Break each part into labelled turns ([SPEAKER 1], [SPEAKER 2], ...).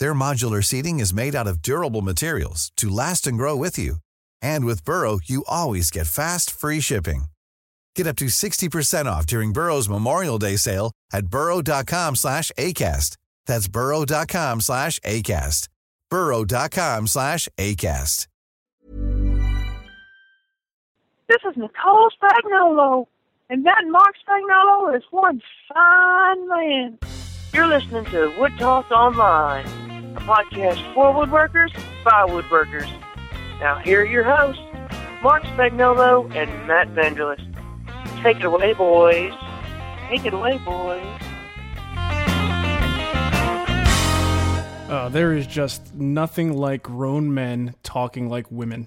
[SPEAKER 1] Their modular seating is made out of durable materials to last and grow with you. And with Burrow, you always get fast, free shipping. Get up to 60% off during Burrow's Memorial Day sale at burrow.com slash ACAST. That's burrow.com slash ACAST. burrow.com slash ACAST.
[SPEAKER 2] This is Nicole Spagnuolo, and that Marc Spagnuolo is one fine man. You're listening to Wood Talk Online, a podcast for woodworkers by woodworkers. Now, here are your hosts, Marc Spagnuolo and Matt Vanderlist. Take it away, boys. Take it away, boys.
[SPEAKER 3] Uh, there is just nothing like grown men talking like women.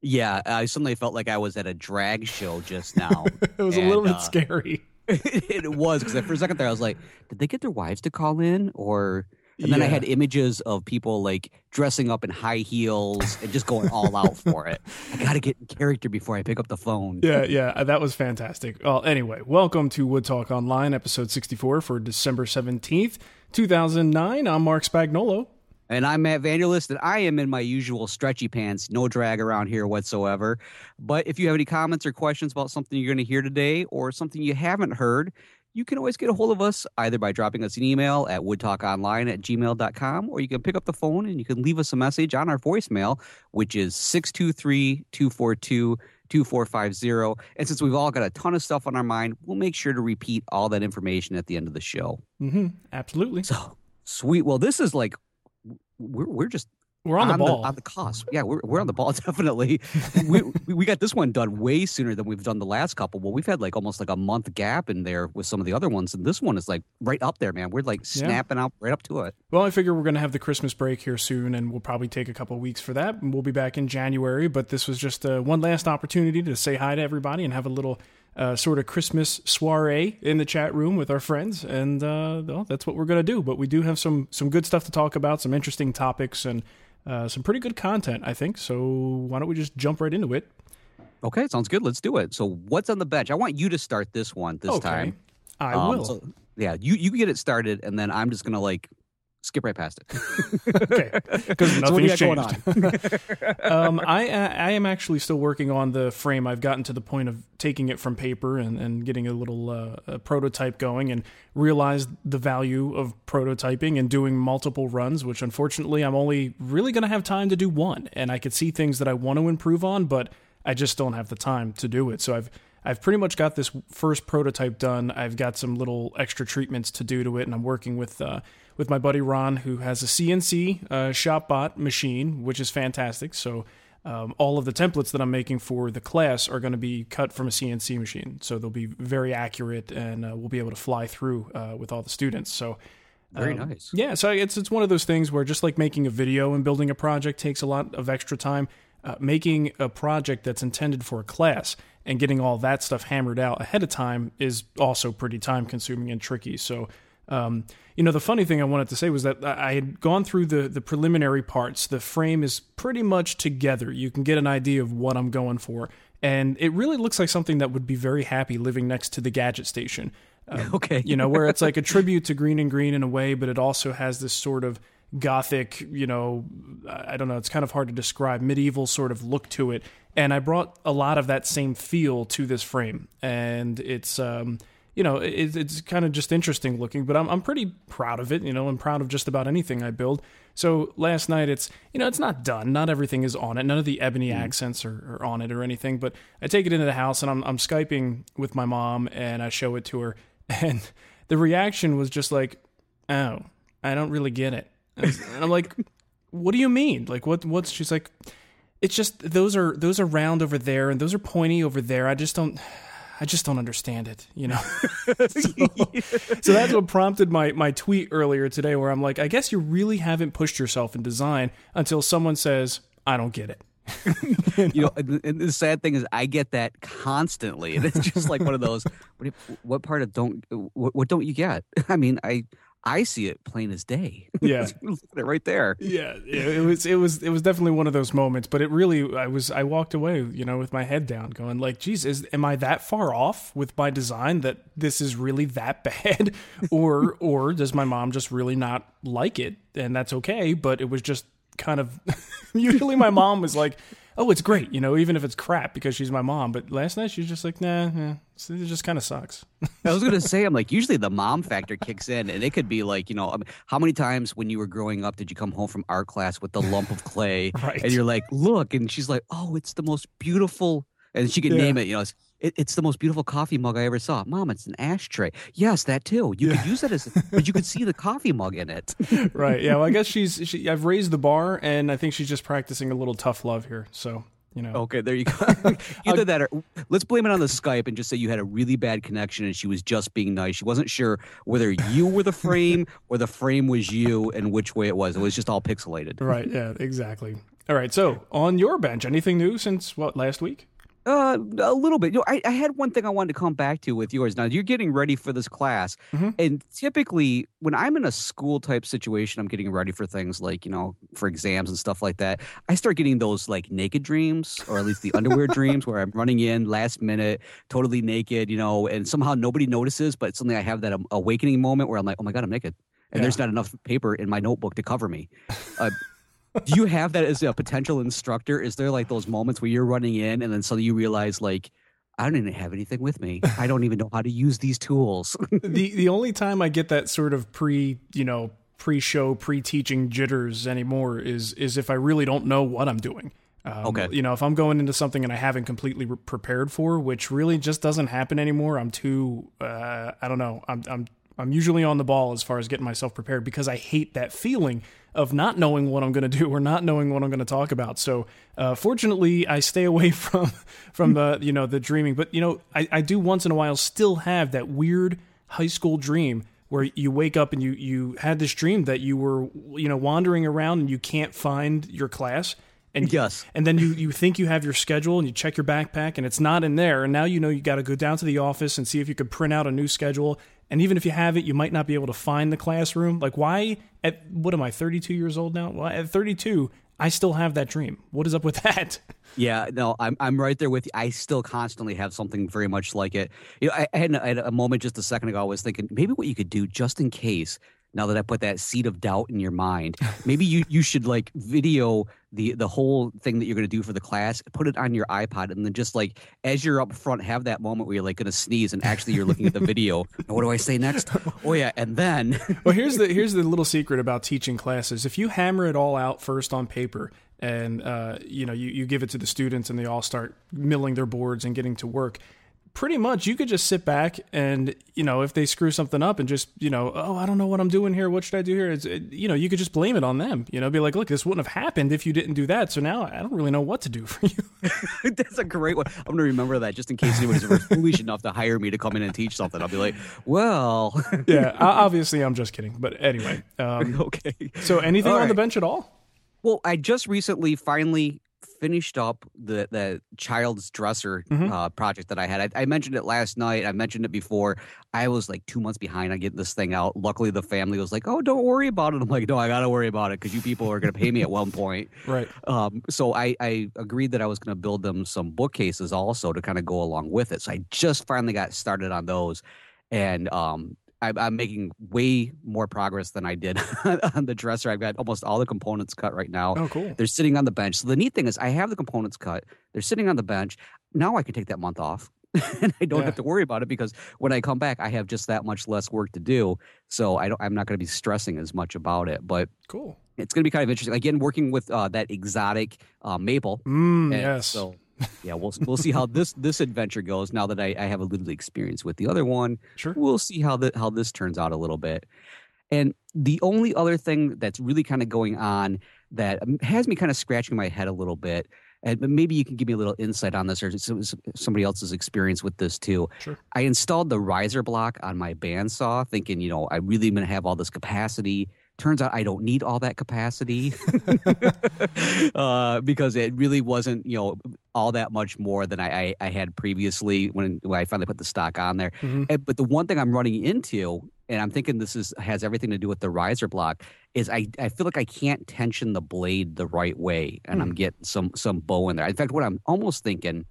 [SPEAKER 4] Yeah, I suddenly felt like I was at a drag show just now.
[SPEAKER 3] it was a little bit
[SPEAKER 4] uh,
[SPEAKER 3] scary.
[SPEAKER 4] it was because for a second there, I was like, did they get their wives to call in, or? And then I had images of people like dressing up in high heels and just going all out for it. I got to get in character before I pick up the phone.
[SPEAKER 3] Yeah, yeah, uh, that was fantastic. Well, anyway, welcome to Wood Talk Online, episode 64 for December 17th, 2009. I'm Marc Spagnuolo.
[SPEAKER 4] And I'm Matt Vanderlist, and I am in my usual stretchy pants, no drag around here whatsoever. But if you have any comments or questions about something you're going to hear today or something you haven't heard, you can always get a hold of us either by dropping us an email at woodtalkonline at gmail.com or you can pick up the phone and you can leave us a message on our voicemail, which is 623 242 2450. And since we've all got a ton of stuff on our mind, we'll make sure to repeat all that information at the end of the show.
[SPEAKER 3] Mm-hmm, absolutely.
[SPEAKER 4] So sweet. Well, this is like we're we're just
[SPEAKER 3] We're on the ball.
[SPEAKER 4] on the cusp. Yeah, we're we're on the ball definitely. we we- got this one done way sooner than we've done the last couple. Well, we've had like almost like a month gap in there with some of the other ones, and this one is like right up there, man. We're like
[SPEAKER 3] Yeah.
[SPEAKER 4] snapping out right up to it.
[SPEAKER 3] Well, I figure we're going to have the Christmas break here soon, and we'll probably take a couple of weeks for that. And we'll be back in January. But this was just uh, one last opportunity to say hi to everybody and have a little uh, sort of Christmas soiree in the chat room with our friends. And uh, well, that's what we're going to do. But we do have some some good stuff to talk about, some interesting topics, and uh, some pretty good content, I think. So why don't we just jump right into it?
[SPEAKER 4] Okay, sounds good. Let's do it. So, what's on the bench? I want you to start this one this
[SPEAKER 3] Okay.
[SPEAKER 4] time.
[SPEAKER 3] I
[SPEAKER 4] Um,
[SPEAKER 3] will.
[SPEAKER 4] so- yeah, you you get it started, and then I'm just gonna like skip right past it.
[SPEAKER 3] okay, because
[SPEAKER 4] So what do you
[SPEAKER 3] nothing's
[SPEAKER 4] got going
[SPEAKER 3] changed. um, I I am actually still working on the frame. I've gotten to the point of taking it from paper and, and getting a little uh, a prototype going, and realized the value of prototyping and doing multiple runs. Which unfortunately, I'm only really going to have time to do one, and I could see things that I want to improve on, but I just don't have the time to do it. So I've I've pretty much got this first prototype done. I've got some little extra treatments to do to it, and I'm working with uh, with my buddy Ron, who has a CNC uh, ShopBot machine, which is fantastic. So um, all of the templates that I'm making for the class are going to be cut from a CNC machine, so they'll be very accurate, and uh, we'll be able to fly through uh, with all the students. So.
[SPEAKER 4] Very
[SPEAKER 3] um,
[SPEAKER 4] nice.
[SPEAKER 3] Yeah, so it's it's one of those things where just like making a video and building a project takes a lot of extra time, uh, making a project that's intended for a class and getting all that stuff hammered out ahead of time is also pretty time consuming and tricky. So, um, you know, the funny thing I wanted to say was that I had gone through the the preliminary parts. The frame is pretty much together. You can get an idea of what I'm going for, and it really looks like something that would be very happy living next to the gadget station. Um,
[SPEAKER 4] Okay.
[SPEAKER 3] you know, where it's like a tribute to Greene and Greene in a way, but it also has this sort of gothic, you know, I don't know, it's kind of hard to describe, medieval sort of look to it. And I brought a lot of that same feel to this frame. And it's, um, you know, it, it's kind of just interesting looking, but I'm, I'm pretty proud of it. You know, I'm proud of just about anything I build. So last night, it's, you know, it's not done. Not everything is on it. None of the ebony mm. accents are, are, on it or anything, but I take it into the house and I'm, I'm Skyping with my mom and I show it to her. And the reaction was just like, oh, I don't really get it. And I'm like, what do you mean? Like, what, what's, she's like, it's just, those are, those are round over there and those are pointy over there. I just don't, I just don't understand it, you know. so, so, that's what prompted my my tweet earlier today, where I'm like, I guess you really haven't pushed yourself in design until someone says, "I don't get it."
[SPEAKER 4] you, know? you know, and the sad thing is, I get that constantly, and it's just like one of those. What, what part of don't what, what don't you get? I mean, I I see it plain as day.
[SPEAKER 3] Yeah,
[SPEAKER 4] look at it right there.
[SPEAKER 3] Yeah, it was it was it was definitely one of those moments. But it really, I was I walked away, you know, with my head down, going like, "Geez, is am I that far off with my design that this is really that bad, or or does my mom just really not like it, and that's okay? But it was just kind of usually my mom was like oh, it's great, you know, even if it's crap because she's my mom. But last night she's just like, nah, nah it just kind of sucks.
[SPEAKER 4] I was gonna say, I'm like, usually the mom factor kicks in, and it could be like, you know, I mean, how many times when you were growing up did you come home from art class with the lump of clay,
[SPEAKER 3] right.
[SPEAKER 4] and you're like, look, and she's like, oh, it's the most beautiful, and she could yeah. name it, you know. It's, it, it's the most beautiful coffee mug I ever saw. Mom, it's an ashtray. Yes, that too. You yeah. could use that as, but you could see the coffee mug in it.
[SPEAKER 3] right. Yeah. Well, I guess she's. She, I've raised the bar, and I think she's just practicing a little tough love here. So you know.
[SPEAKER 4] Okay, there you go. Either that, or let's blame it on the Skype and just say you had a really bad connection and she was just being nice. She wasn't sure whether you were the frame or the frame was you and which way it was. It was just all pixelated.
[SPEAKER 3] Right. Yeah. Exactly. All right. So on your bench, anything new since what last week?
[SPEAKER 4] Uh, a little bit. You know, I, I had one thing I wanted to come back to with yours. Now you're getting ready for this class, mm-hmm. and typically when I'm in a school type situation, I'm getting ready for things like you know for exams and stuff like that. I start getting those like naked dreams, or at least the underwear dreams, where I'm running in last minute, totally naked, you know, and somehow nobody notices, but suddenly I have that awakening moment where I'm like, oh my god, I'm naked, and yeah. there's not enough paper in my notebook to cover me. Uh, do you have that as a potential instructor? Is there like those moments where you're running in and then suddenly you realize like I don't even have anything with me. I don't even know how to use these tools.
[SPEAKER 3] the the only time I get that sort of pre, you know, pre-show, pre-teaching jitters anymore is is if I really don't know what I'm doing. Um, okay. You know, if I'm going into something and I haven't completely re- prepared for, which really just doesn't happen anymore, I'm too. Uh, I don't know. I'm I'm I'm usually on the ball as far as getting myself prepared because I hate that feeling of not knowing what I'm going to do or not knowing what I'm going to talk about. So, uh, fortunately, I stay away from from the you know the dreaming. But you know, I, I do once in a while still have that weird high school dream where you wake up and you you had this dream that you were you know wandering around and you can't find your class and
[SPEAKER 4] yes
[SPEAKER 3] and then you you think you have your schedule and you check your backpack and it's not in there and now you know you got to go down to the office and see if you could print out a new schedule and even if you have it, you might not be able to find the classroom. Like, why at what am I, 32 years old now? Well, at 32, I still have that dream. What is up with that?
[SPEAKER 4] Yeah, no, I'm I'm right there with you. I still constantly have something very much like it. You know, I, I, had, I had a moment just a second ago. I was thinking maybe what you could do just in case now that I put that seed of doubt in your mind, maybe you, you should like video the the whole thing that you're going to do for the class, put it on your iPod, and then just like as you're up front, have that moment where you're like going to sneeze, and actually you're looking at the video. what do I say next? Oh yeah, and then
[SPEAKER 3] well, here's the here's the little secret about teaching classes. If you hammer it all out first on paper, and uh, you know you, you give it to the students, and they all start milling their boards and getting to work pretty much you could just sit back and you know if they screw something up and just you know oh i don't know what i'm doing here. What should i do here? It's, it, you know you could just blame it on them you know be like look this wouldn't have happened if you didn't do that. So now i don't really know what to do for
[SPEAKER 4] you. That's a great one. I'm going to remember that just in case anybody's ever foolish enough to hire me to come in and teach something. I'll be like well.
[SPEAKER 3] Yeah obviously i'm just kidding but anyway um,
[SPEAKER 4] okay.
[SPEAKER 3] so anything on the bench at all?
[SPEAKER 4] Well i just recently finally finished up the the child's dresser mm-hmm. uh, project that I had. I, I, mentioned it last night. I mentioned it before. I was like two months behind on getting this thing out. Luckily, the family was like, "Oh, don't worry about it." I'm like, "No, I gotta worry about it because you people are gonna pay me at one point."
[SPEAKER 3] right.
[SPEAKER 4] Um, so I, I agreed that I was gonna build them some bookcases also to kind of go along with it. So I just finally got started on those, and um, I, I'm making way more progress than I did on the dresser. I've got almost all the components cut right now.
[SPEAKER 3] Oh, cool.
[SPEAKER 4] They're sitting on the bench. So the neat thing is, I have the components cut. They're sitting on the bench. Now I can take that month off and I don't
[SPEAKER 3] Yeah.
[SPEAKER 4] have to worry about it because when I come back, I have just that much less work to do. So I don't, I'm not going to be stressing as much about it. But
[SPEAKER 3] Cool.
[SPEAKER 4] it's going to be kind of interesting. Again, working with uh, that exotic uh, maple.
[SPEAKER 3] Mm, yes.
[SPEAKER 4] So yeah, we'll we'll see how this this adventure goes. Now that I, I have a little experience with the other one,
[SPEAKER 3] Sure.
[SPEAKER 4] we'll see how the how this turns out a little bit. And the only other thing that's really kind of going on that um, has me kind of scratching my head a little bit, and maybe you can give me a little insight on this or somebody else's experience with this too.
[SPEAKER 3] Sure.
[SPEAKER 4] I installed the riser block on my bandsaw, thinking, you know, I really am going to have all this capacity. Turns out I don't need all that capacity uh, because it really wasn't, you know, all that much more than I, I, I had previously when, when I finally put the stock on there.
[SPEAKER 3] Mhm.
[SPEAKER 4] And, but the one thing I'm running into, and I'm thinking this is has everything to do with the riser block, is I, I feel like I can't tension the blade the right way, and I'm getting some some bow in there. In fact, what I'm almost thinking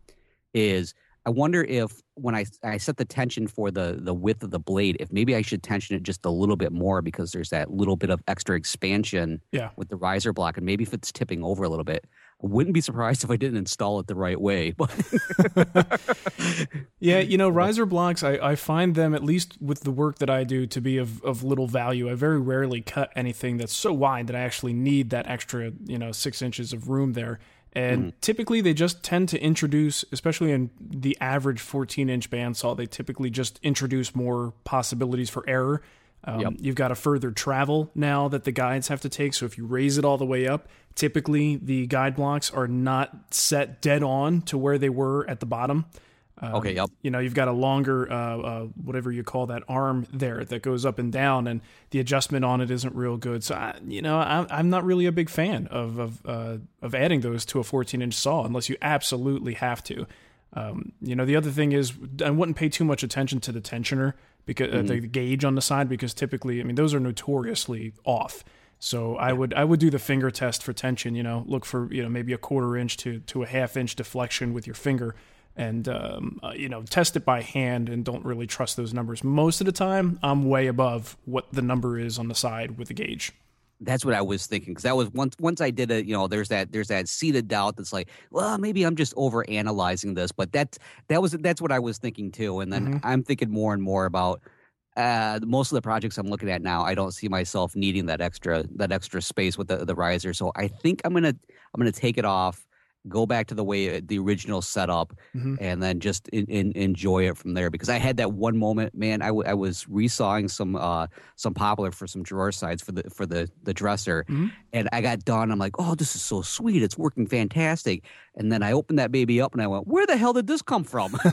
[SPEAKER 4] is I wonder if when I I set the tension for the the width of the blade, if maybe I should tension it just a little bit more because there's that little bit of extra expansion
[SPEAKER 3] Yeah.
[SPEAKER 4] with the riser block, and maybe if it's tipping over a little bit. Wouldn't be surprised if I didn't install it the right way. But
[SPEAKER 3] Yeah, you know, riser blocks, I, I find them, at least with the work that I do, to be of, of little value. I very rarely cut anything that's so wide that I actually need that extra, you know, six inches of room there. And typically they just tend to introduce, especially in the average 14 inch bandsaw, they typically just introduce more possibilities for error. Um,
[SPEAKER 4] Yep.
[SPEAKER 3] You've got a further travel now that the guides have to take. So if you raise it all the way up, typically the guide blocks are not set dead on to where they were at the bottom. Um,
[SPEAKER 4] okay, yep.
[SPEAKER 3] you know you've got a longer uh, uh, whatever you call that arm there that goes up and down and the adjustment on it isn't real good so I, you know I'm, I'm not really a big fan of of, uh, of adding those to a 14 inch saw unless you absolutely have to um, you know the other thing is I wouldn't pay too much attention to the tensioner because uh, the gauge on the side because typically I mean those are notoriously off so I would I would do the finger test for tension. You know, look for you know maybe a quarter inch to to a half inch deflection with your finger, and um, uh, you know test it by hand and don't really trust those numbers. Most of the time, I'm way above what the number is on the side with the gauge.
[SPEAKER 4] That's what I was thinking because that was once once I did it. You know, there's that there's that seated doubt that's like, well, maybe I'm just over analyzing this, but that's that was that's what I was thinking too. And then I'm thinking more and more about uh, most of the projects I'm looking at now. I don't see myself needing that extra that extra space with the the riser. So I think I'm gonna I'm gonna take it off, go back to the way uh, the original setup,
[SPEAKER 3] Mhm.
[SPEAKER 4] and then just in, in, enjoy it from there. Because I had that one moment, man. I, w- I was resawing some uh some poplar for some drawer sides for the for the the dresser,
[SPEAKER 3] Mhm.
[SPEAKER 4] and I got done. I'm like, oh, this is so sweet. It's working fantastic. And then I opened that baby up and I went, where the hell did this come from?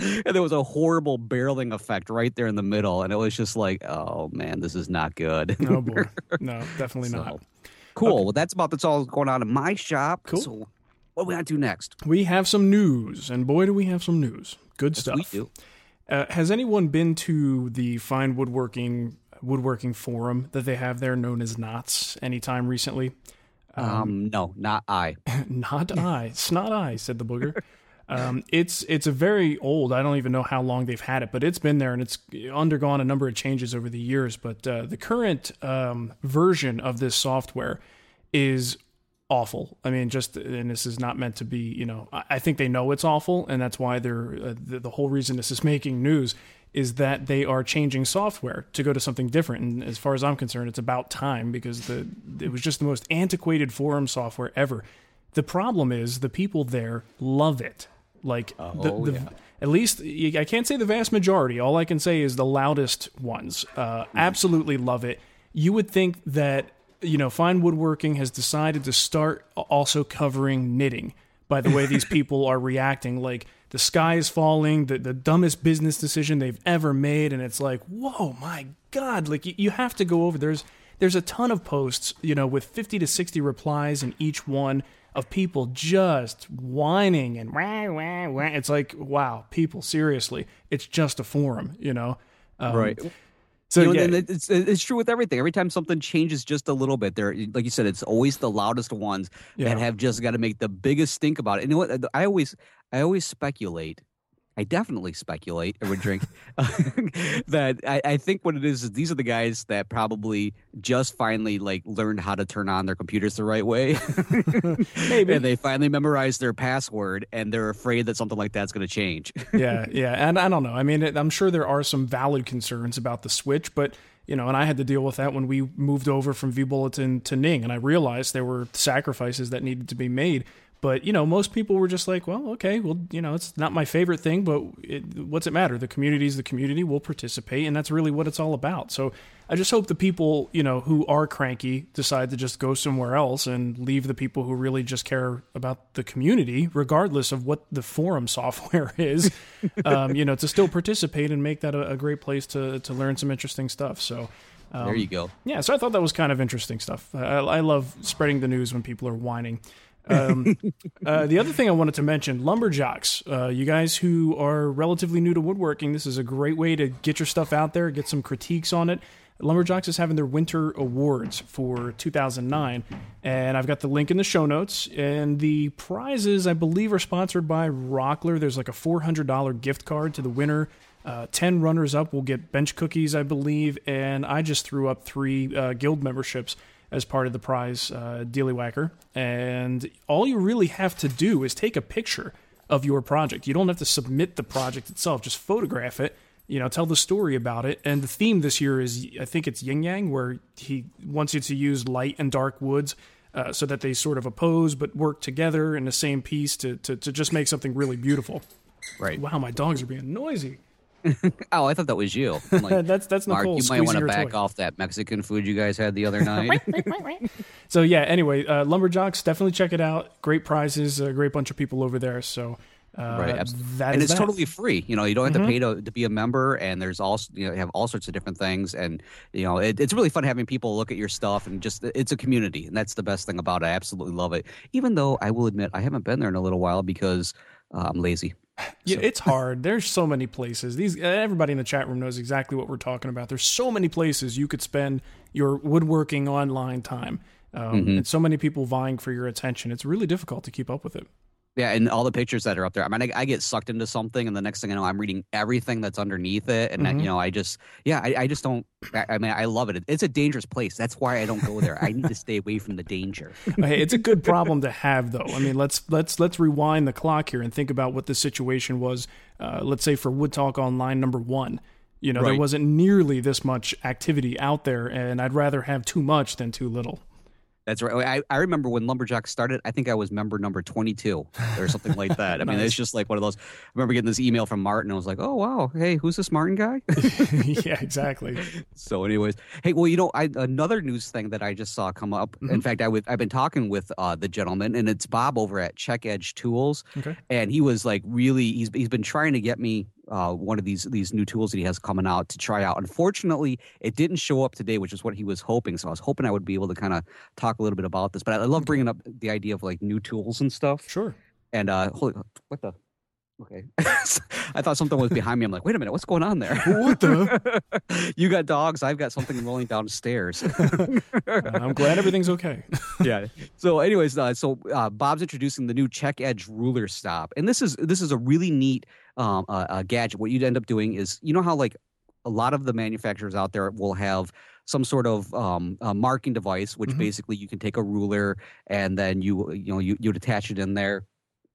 [SPEAKER 4] and there was a horrible barreling effect right there in the middle, and it was just like, oh man, this is not good.
[SPEAKER 3] Oh boy, no, definitely
[SPEAKER 4] So,
[SPEAKER 3] not.
[SPEAKER 4] Cool. Well, that's about that's all going on in my shop.
[SPEAKER 3] Cool.
[SPEAKER 4] So, what we got to do next?
[SPEAKER 3] We have some news, and boy, do we have some news. Good
[SPEAKER 4] Yes,
[SPEAKER 3] stuff.
[SPEAKER 4] we do.
[SPEAKER 3] Uh, has anyone been to the fine woodworking woodworking forum that they have there, known as Knots, anytime recently?
[SPEAKER 4] Um, no, not I.
[SPEAKER 3] Not I. It's not I, said the booger. Um, it's it's a very old. I don't even know how long they've had it, but it's been there and it's undergone a number of changes over the years. But uh, the current um, version of this software is awful. I mean, just and this is not meant to be. You know, I, think they know it's awful, and that's why they're uh, the, the whole reason this is making news is that they are changing software to go to something different. And as far as I'm concerned, it's about time because the it was just the most antiquated forum software ever. The problem is the people there love it. Like the,
[SPEAKER 4] Oh,
[SPEAKER 3] the
[SPEAKER 4] yeah.
[SPEAKER 3] at least I can't say the vast majority. All I can say is the loudest ones uh, absolutely love it. You would think that you know Fine Woodworking has decided to start also covering knitting by the way these people are reacting. Like the sky is falling, the the dumbest business decision they've ever made, and it's like, whoa, my god! Like you, you have to go over. There's there's a ton of posts, you know, with 50 to 60 replies in each one of people just whining and wah, wah, wah. It's like, wow, people, seriously, it's just a forum, you know? Um,
[SPEAKER 4] Right.
[SPEAKER 3] So,
[SPEAKER 4] you know,
[SPEAKER 3] yeah,
[SPEAKER 4] and it's it's true with everything. Every time something changes just a little bit, there, like you said, it's always the loudest ones
[SPEAKER 3] Yeah.
[SPEAKER 4] that have just got to make the biggest stink about it. And you know what? I always I always speculate, I definitely speculate or would drink that I, I, think what it is is these are the guys that probably just finally like learned how to turn on their computers the right way. Maybe. and they finally memorized their password and they're afraid that something like that's going to change.
[SPEAKER 3] yeah, yeah. And I don't know. I mean, I'm sure there are some valid concerns about the switch, but you know, and I had to deal with that when we moved over from vBulletin to Ning, and I realized there were sacrifices that needed to be made. But you know, most people were just like, "Well, okay, well, you know, it's not my favorite thing, but it, what's it matter? The community is the community. We'll participate, and that's really what it's all about." So I just hope the people, you know, who are cranky decide to just go somewhere else and leave the people who really just care about the community, regardless of what the forum software is, um, you know, to still participate and make that a, a, great place to to learn some interesting stuff. So.
[SPEAKER 4] Um, there you go.
[SPEAKER 3] Yeah, so I thought that was kind of interesting stuff. I, I love spreading the news when people are whining. Um, uh, the other thing I wanted to mention LumberJocks, uh, you guys who are relatively new to woodworking, this is a great way to get your stuff out there, get some critiques on it. LumberJocks is having their winter awards for 2009, and I've got the link in the show notes. And the prizes, I believe, are sponsored by Rockler. There's like a $400 gift card to the winner. Uh, 10 runners up will get bench cookies, I believe, and I just threw up three uh, guild memberships as part of the prize uh, Whacker. And all you really have to do is take a picture of your project. You don't have to submit the project itself, just photograph it, you know, tell the story about it. And the theme this year is, I think it's yin yang, where he wants you to use light and dark woods. Uh, so that they sort of oppose but work together in the same piece to, to, to just make something really beautiful.
[SPEAKER 4] Right.
[SPEAKER 3] Wow, my dogs are being noisy.
[SPEAKER 4] oh, I thought that was you. Like,
[SPEAKER 3] that's that's Nicole.
[SPEAKER 4] You might want to back toy. off that Mexican food you guys had the other night.
[SPEAKER 3] so yeah. Anyway, uh, LumberJocks definitely check it out. Great prizes, a great bunch of people over there. So. Uh,
[SPEAKER 4] right, and it's that. totally free. You know, you don't have mm-hmm. to pay to, to be a member, and there's also you know you have all sorts of different things, and you know it, it's really fun having people look at your stuff, and just it's a community, and that's the best thing about it. I absolutely love it. Even though I will admit I haven't been there in a little while because uh, I'm lazy.
[SPEAKER 3] Yeah, so. it's hard. There's so many places. These everybody in the chat room knows exactly what we're talking about. There's so many places you could spend your woodworking online time, um, mm-hmm. and so many people vying for your attention. It's really difficult to keep up with it.
[SPEAKER 4] Yeah, and all the pictures that are up there. I mean, I, I, get sucked into something, and the next thing I know, I'm reading everything that's underneath it, and mm-hmm. I, you know, I just, yeah, I, I just don't. I, I, mean, I love it. It's a dangerous place. That's why I don't go there. I need to stay away from the danger.
[SPEAKER 3] hey, it's a good problem to have, though. I mean, let's let's let's rewind the clock here and think about what the situation was. Uh, let's say for Wood Talk Online number one. You know, right. there wasn't nearly this much activity out there, and I'd rather have too much than too little.
[SPEAKER 4] That's right. I, I remember when LumberJocks started, I think I was member number 22 or something like that. I nice. mean, it's just like one of those. I remember getting this email from Martin. I was like, oh, wow. Hey, who's this Martin guy?
[SPEAKER 3] yeah, exactly.
[SPEAKER 4] so, anyways, hey, well, you know, I, another news thing that I just saw come up. Mm-hmm. In fact, I w- I've been talking with uh, the gentleman, and it's Bob over at Czeck Edge Tools. Okay. And he was like, really, he's, he's been trying to get me uh, one of these these new tools that he has coming out to try out. Unfortunately, it didn't show up today, which is what he was hoping. So I was hoping I would be able to kind of talk a little bit about this. But I, I love bringing up the idea of like new tools and stuff.
[SPEAKER 3] Sure.
[SPEAKER 4] And uh, holy, what the Okay. I thought something was behind me. I'm like, wait a minute, what's going on there?
[SPEAKER 3] What the?
[SPEAKER 4] you got dogs. I've got something rolling downstairs.
[SPEAKER 3] I'm glad everything's okay.
[SPEAKER 4] yeah. So, anyways, uh, so uh, Bob's introducing the new Czeck Edge ruler stop, and this is this is a really neat um, uh, uh, gadget. What you'd end up doing is, you know how like a lot of the manufacturers out there will have some sort of um, marking device, which mm-hmm. basically you can take a ruler and then you you know you you'd attach it in there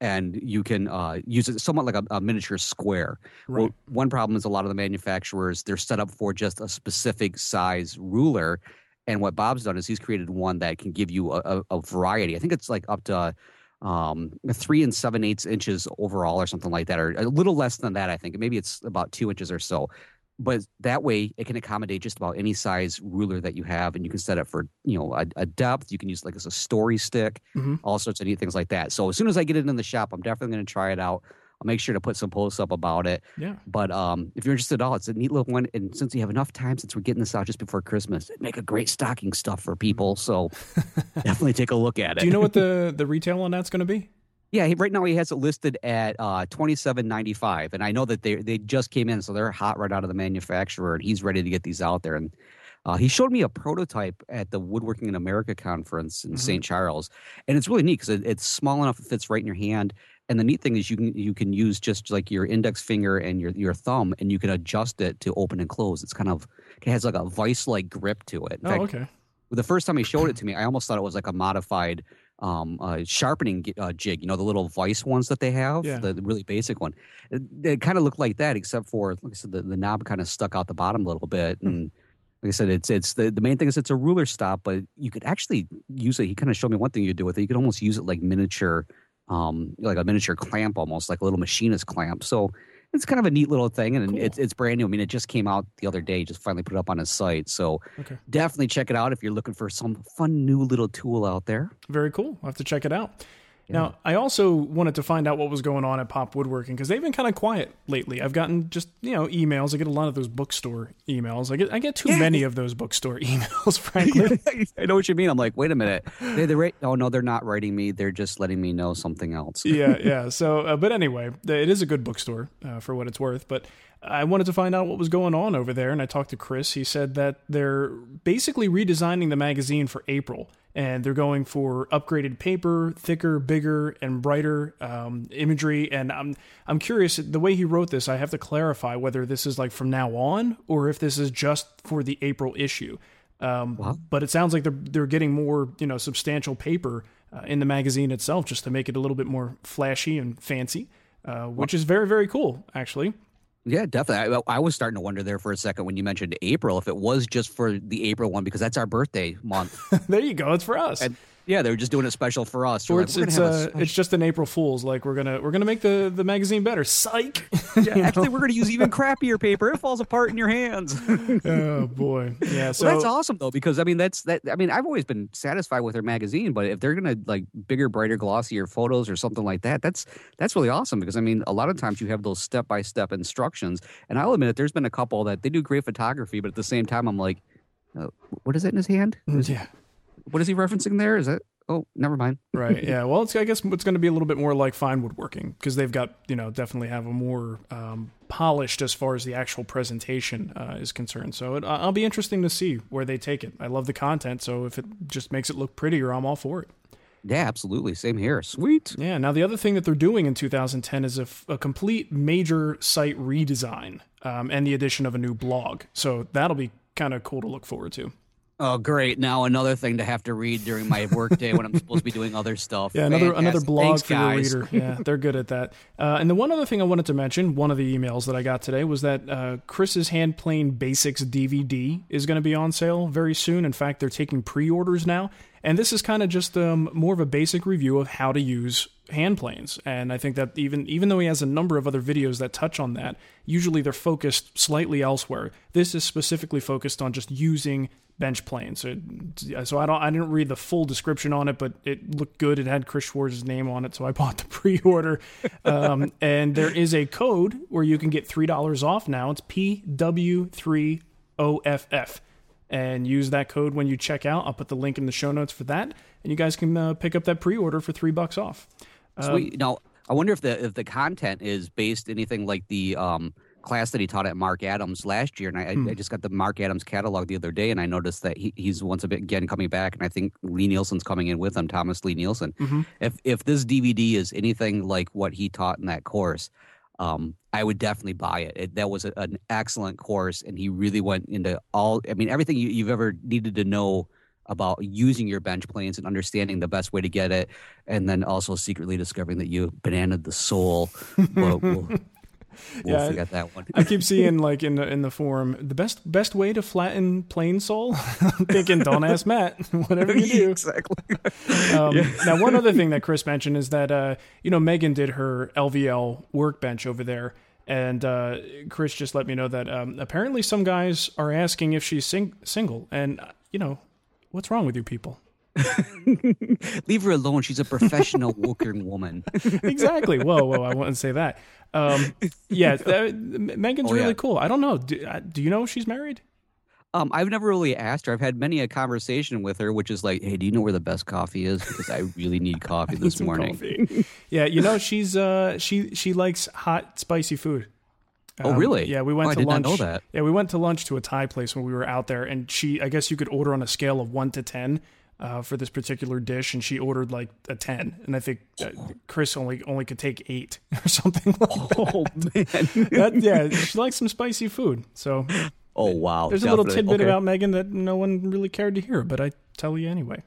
[SPEAKER 4] and you can uh, use it somewhat like a, a miniature square. Right. Well, one problem is a lot of the manufacturers they're set up for just a specific size ruler, and what Bob's done is he's created one that can give you a, a, a variety. I think it's like up to um, three and seven eighths inches overall, or something like that, or a little less than that. I think maybe it's about two inches or so but that way it can accommodate just about any size ruler that you have and you can set it for you know a, a depth. You can use like as a story stick mm-hmm. all sorts of neat things like that. So as soon as i get it in the shop i'm definitely going to try it out. I'll make sure to put some posts up about it.
[SPEAKER 3] Yeah.
[SPEAKER 4] But um if you're interested at all it's a neat little one and since you have enough time since we're getting this out just before christmas it'd make a great stocking stuff for people. So definitely take a look at it
[SPEAKER 3] do you know what the the retail on that's going to be
[SPEAKER 4] yeah, right now he has it listed at uh, twenty seven ninety five, and I know that they they just came in, so they're hot right out of the manufacturer, and he's ready to get these out there. And uh, he showed me a prototype at the Woodworking in America conference in mm-hmm. St. Charles, and it's really neat because it, it's small enough it fits right in your hand, And the neat thing is you can you can use just like your index finger and your your thumb, and you can adjust it to open and close. It's kind of it has like a vice like grip to it. In
[SPEAKER 3] oh,
[SPEAKER 4] fact,
[SPEAKER 3] okay.
[SPEAKER 4] the first time he showed it to me, I almost thought it was like a modified um, uh, sharpening uh, jig. You know, the little vice ones that they have,
[SPEAKER 3] Yeah.
[SPEAKER 4] the really basic one. It, kind of looked like that, except for like I said, the, the knob kind of stuck out the bottom a little bit.
[SPEAKER 3] Hmm.
[SPEAKER 4] And like I said, it's it's the, the main thing is it's a ruler stop, but you could actually use it. He kind of showed me one thing you do with it. You could almost use it like miniature, um, like a miniature clamp, almost like a little machinist clamp. So. It's kind of a neat little thing, and
[SPEAKER 3] Cool.
[SPEAKER 4] it's it's brand new. I mean, it just came out the other day. Just finally put it up on his site. So
[SPEAKER 3] Okay.
[SPEAKER 4] definitely check it out if you're looking for some fun new little tool out there.
[SPEAKER 3] Very cool. I'll have to check it out. Now, I also wanted to find out what was going on at Pop Woodworking because they've been kind of quiet lately. I've gotten just you know emails. I get a lot of those bookstore emails. I get I get too many of those bookstore emails, frankly.
[SPEAKER 4] I know what you mean. I'm like, wait a minute. They, they're right. Oh no, they're not writing me. They're just letting me know something else.
[SPEAKER 3] yeah, yeah. So, uh, but anyway, it is a good bookstore uh, for what it's worth. But I wanted to find out what was going on over there, and I talked to Chris. He said that they're basically redesigning the magazine for April, and they're going for upgraded paper, thicker, bigger, and brighter um, imagery. And I'm I'm curious. The way he wrote this, I have to clarify whether this is like from now on or if this is just for the April issue. Um,
[SPEAKER 4] Wow.
[SPEAKER 3] But it sounds like they're they're getting more you know substantial paper uh, in the magazine itself just to make it a little bit more flashy and fancy, uh, which is very very cool actually.
[SPEAKER 4] Yeah, definitely. I, I was starting to wonder there for a second when you mentioned April if it was just for the April one because that's our birthday month.
[SPEAKER 3] there you go. It's for us.
[SPEAKER 4] and yeah, they were just doing it special for us.
[SPEAKER 3] Or it's
[SPEAKER 4] we're
[SPEAKER 3] it's
[SPEAKER 4] gonna
[SPEAKER 3] uh,
[SPEAKER 4] special-
[SPEAKER 3] it's just an April Fool's. Like we're gonna we're gonna make the the magazine better. Psych.
[SPEAKER 4] yeah, actually, we're going to use even crappier paper. It falls apart in your hands.
[SPEAKER 3] oh boy. Yeah. So
[SPEAKER 4] well, that's awesome though, because I mean that's that. I mean, I've always been satisfied with their magazine, but if they're gonna like bigger, brighter, glossier photos or something like that, that's that's really awesome. Because I mean, a lot of times you have those step by step instructions, and I'll admit it. there's been a couple that they do great photography, but at the same time, I'm like, uh, what is it in his hand?
[SPEAKER 3] yeah.
[SPEAKER 4] What is he referencing there? Is that? Oh, never mind.
[SPEAKER 3] right yeah well it's i guess it's going to be a little bit more like fine woodworking because they've got you know definitely have a more um, polished as far as the actual presentation uh, is concerned so it, i'll be interesting to see where they take it i love the content so if it just makes it look prettier i'm all for it
[SPEAKER 4] Yeah, absolutely. Same here. Sweet.
[SPEAKER 3] yeah now the other thing that they're doing in 2010 is a, f- a complete major site redesign um, and the addition of a new blog so that'll be kind of cool to look forward to
[SPEAKER 4] Oh, great! Now another thing to have to read during my workday when I'm supposed to be doing other stuff.
[SPEAKER 3] Yeah, another another blog
[SPEAKER 4] Thanks,
[SPEAKER 3] for
[SPEAKER 4] guys.
[SPEAKER 3] your reader. Yeah, they're good at that. Uh, and the one other thing I wanted to mention, one of the emails that I got today was that uh, Chris's Hand Plane Basics DVD is going to be on sale very soon. In fact, they're taking pre-orders now, and this is kind of just um, more of a basic review of how to use hand planes. And I think that even even though he has a number of other videos that touch on that, usually they're focused slightly elsewhere. This is specifically focused on just using bench planes. So, so I don't I didn't read the full description on it, but it looked good. It had Chris Schwarz's name on it, so I bought the pre-order. Um, and there is a code where you can get three dollars off now. It's PW3OFF. And use that code when you check out. I'll put the link in the show notes for that, and you guys can uh, pick up that pre-order for three bucks off.
[SPEAKER 4] Sweet. now, I wonder if the if the content is based anything like the um, class that he taught at Marc Adams last year. And I,
[SPEAKER 3] Hmm.
[SPEAKER 4] I, just got the Marc Adams catalog the other day, and I noticed that he, he's once again coming back, and I think Lie-Nielsen's coming in with him, Thomas Lie-Nielsen.
[SPEAKER 3] Mm-hmm.
[SPEAKER 4] If if this DVD is anything like what he taught in that course. Um, I would definitely buy it. it that was a, an excellent course, and he really went into all. I mean, everything you, you've ever needed to know about using your bench planes and understanding the best way to get it, and then also secretly discovering that you bananaed the sole. But we'll, we'll
[SPEAKER 3] Yeah,
[SPEAKER 4] forget that one.
[SPEAKER 3] I keep seeing like in the in the forum the best best way to flatten plane sole. I'm thinking, don't ask Matt. Whatever you do.
[SPEAKER 4] exactly.
[SPEAKER 3] Um, Now, one other thing that Chris mentioned is that uh, you know Megan did her LVL workbench over there, and uh, Chris just let me know that um, apparently some guys are asking if she's sing- single, and uh, you know what's wrong with you people?
[SPEAKER 4] Leave her alone. She's a professional working woman.
[SPEAKER 3] exactly. Whoa, whoa! I wouldn't say that. Um, yeah, Megan's
[SPEAKER 4] Oh, yeah.
[SPEAKER 3] really cool. I don't know. Do, uh, do you know she's married?
[SPEAKER 4] Um, I've never really asked her. I've had many a conversation with her, which is like, "Hey, do you know where the best coffee is? Because I really need coffee this morning."
[SPEAKER 3] coffee. yeah, you know she's uh she she likes hot spicy food.
[SPEAKER 4] Oh,
[SPEAKER 3] Um,
[SPEAKER 4] really?
[SPEAKER 3] Yeah, we went
[SPEAKER 4] Oh, I
[SPEAKER 3] to lunch.
[SPEAKER 4] know that.
[SPEAKER 3] Yeah, we went to lunch to a Thai place when we were out there, and she I guess you could order on a scale of one to ten uh, for this particular dish, and she ordered like a ten, and I think uh, Chris only only could take eight or something like
[SPEAKER 4] Oh
[SPEAKER 3] that.
[SPEAKER 4] man.
[SPEAKER 3] That- yeah, she likes some spicy food. So
[SPEAKER 4] oh wow.
[SPEAKER 3] there's a little tidbit
[SPEAKER 4] Okay.
[SPEAKER 3] about Megan that no one really cared to hear, but I tell you anyway.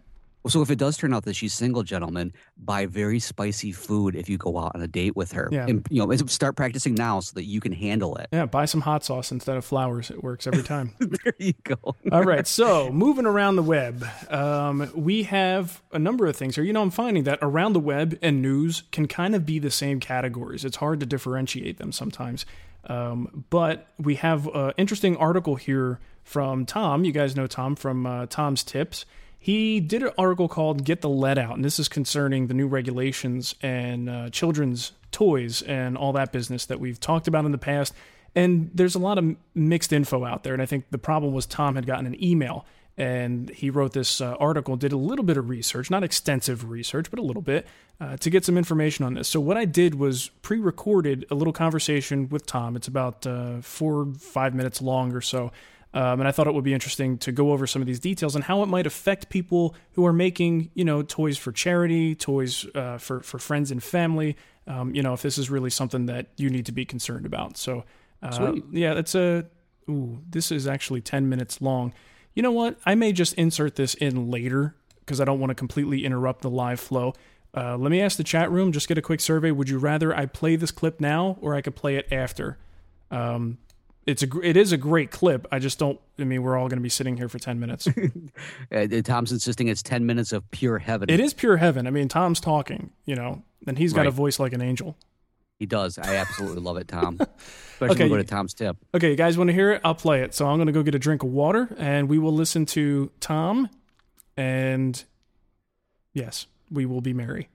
[SPEAKER 4] So if it does turn out that she's single, gentlemen, buy very spicy food if you go out on a date with her.
[SPEAKER 3] Yeah.
[SPEAKER 4] And you know, start practicing now so that you can handle it.
[SPEAKER 3] Yeah, buy some hot sauce instead of flowers. It works every time.
[SPEAKER 4] there you go.
[SPEAKER 3] All right, so moving around the web, um, we have a number of things here. You know, I'm finding that around the web and news can kind of be the same categories. It's hard to differentiate them sometimes. Um, but we have an interesting article here from Tom. You guys know Tom from uh, Tom's Tips. He did an article called Get the Lead Out, and this is concerning the new regulations and uh, children's toys and all that business that we've talked about in the past. And there's a lot of mixed info out there. And I think the problem was Tom had gotten an email and he wrote this uh, article, did a little bit of research, not extensive research, but a little bit, uh, to get some information on this. So, what I did was pre recorded a little conversation with Tom. It's about uh, four, five minutes long or so. Um, and I thought it would be interesting to go over some of these details and how it might affect people who are making, you know, toys for charity, toys uh, for for friends and family. Um, you know, if this is really something that you need to be concerned about. So, uh, yeah, it's a. Ooh, this is actually ten minutes long. You know what? I may just insert this in later because I don't want to completely interrupt the live flow. Uh, let me ask the chat room. Just get a quick survey. Would you rather I play this clip now or I could play it after? Um, it's a it is a great clip. I just don't. I mean, we're all going to be sitting here for ten minutes.
[SPEAKER 4] Uh, Tom's insisting it's 10 minutes of pure heaven.
[SPEAKER 3] it is pure heaven. I mean, Tom's talking, you know, and he's got a voice like an angel.
[SPEAKER 4] He does. I absolutely love it, Tom. Especially
[SPEAKER 3] Okay,
[SPEAKER 4] when we go to Tom's tip.
[SPEAKER 3] Okay, you guys want to hear it? I'll play it. So I'm going to go get a drink of water, and we will listen to Tom, and yes, we will be merry.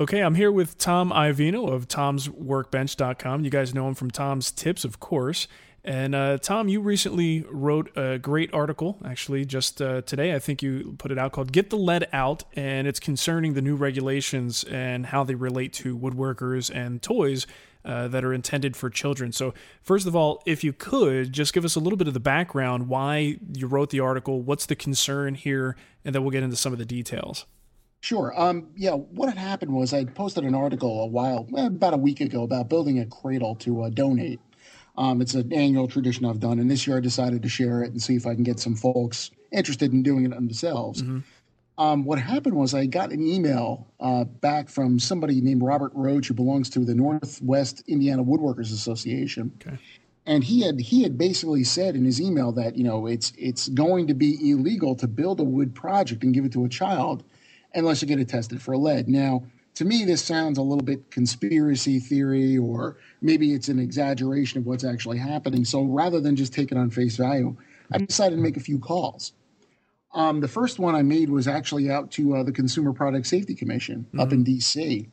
[SPEAKER 3] Okay, I'm here with Tom Iovino of Tom'sWorkbench.com. You guys know him from Tom's Tips, of course. And uh, Tom, you recently wrote a great article, actually, just uh, today. I think you put it out called Get the Lead Out, and it's concerning the new regulations and how they relate to woodworkers and toys uh, that are intended for children. So, first of all, if you could just give us a little bit of the background, why you wrote the article, what's the concern here, and then we'll get into some of the details.
[SPEAKER 5] Sure. Um, yeah, what had happened was I posted an article a while, eh, about a week ago, about building a cradle to uh, donate. Um, it's an annual tradition I've done, and this year I decided to share it and see if I can get some folks interested in doing it themselves. Um, what happened was I got an email uh, back from somebody named Robert Roach, who belongs to the Northwest Indiana Woodworkers Association,
[SPEAKER 3] Okay.
[SPEAKER 5] and he had he had basically said in his email that you know it's it's going to be illegal to build a wood project and give it to a child unless you get it tested for lead. Now, to me, this sounds a little bit conspiracy theory, or maybe it's an exaggeration of what's actually happening. So rather than just take it on face value, I decided to make a few calls. Um, the first one I made was actually out to uh, the Consumer Product Safety Commission up in D.C.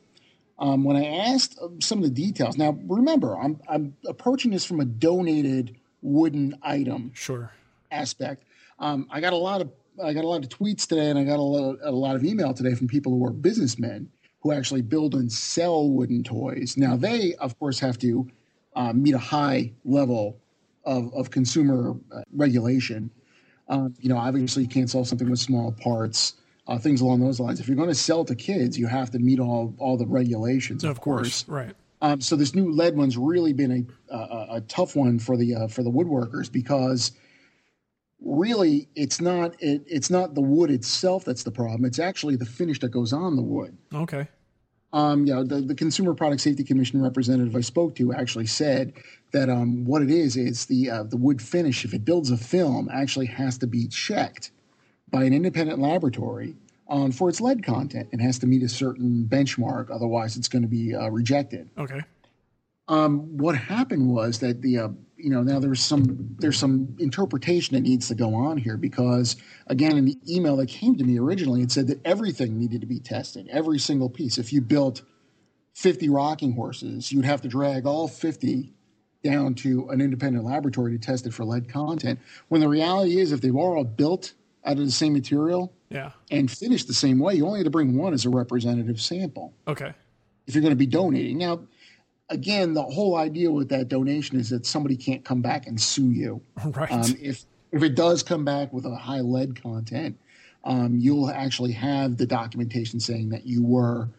[SPEAKER 5] Um, when I asked uh, some of the details, now remember, I'm, I'm approaching this from a donated wooden item
[SPEAKER 3] Sure.
[SPEAKER 5] aspect. Um, I got a lot of I got a lot of tweets today, and I got a lot, a lot of email today from people who are businessmen who actually build and sell wooden toys. Now they, of course, have to uh, meet a high level of, of consumer uh, regulation. Um, you know, obviously, you can't sell something with small parts, uh, things along those lines. If you're going to sell to kids, you have to meet all all the regulations. Of,
[SPEAKER 3] Of course. Right.
[SPEAKER 5] um, so this new lead one's really been a, a, a tough one for the uh, for the woodworkers because really it's not it, it's not the wood itself that's the problem. It's actually the finish that goes on the wood.
[SPEAKER 3] Okay.
[SPEAKER 5] Um, yeah, the, the Consumer Product Safety Commission representative I spoke to actually said that um, what it is is the uh, the wood finish. If it builds a film, actually has to be checked by an independent laboratory um, for its lead content. It has to meet a certain benchmark, otherwise it's going to be uh, rejected.
[SPEAKER 3] Okay.
[SPEAKER 5] Um, what happened was that the uh, you know now there's some there's some interpretation that needs to go on here because again in the email that came to me originally it said that everything needed to be tested every single piece if you built 50 rocking horses you'd have to drag all 50 down to an independent laboratory to test it for lead content when the reality is if they were all built out of the same material
[SPEAKER 3] Yeah.
[SPEAKER 5] and finished the same way you only had to bring one as a representative sample
[SPEAKER 3] Okay.
[SPEAKER 5] if you're going to be donating. Now, again, the whole idea with that donation is that somebody can't come back and sue you.
[SPEAKER 3] Right.
[SPEAKER 5] Um, if if it does come back with a high lead content, um, you'll actually have the documentation saying that you were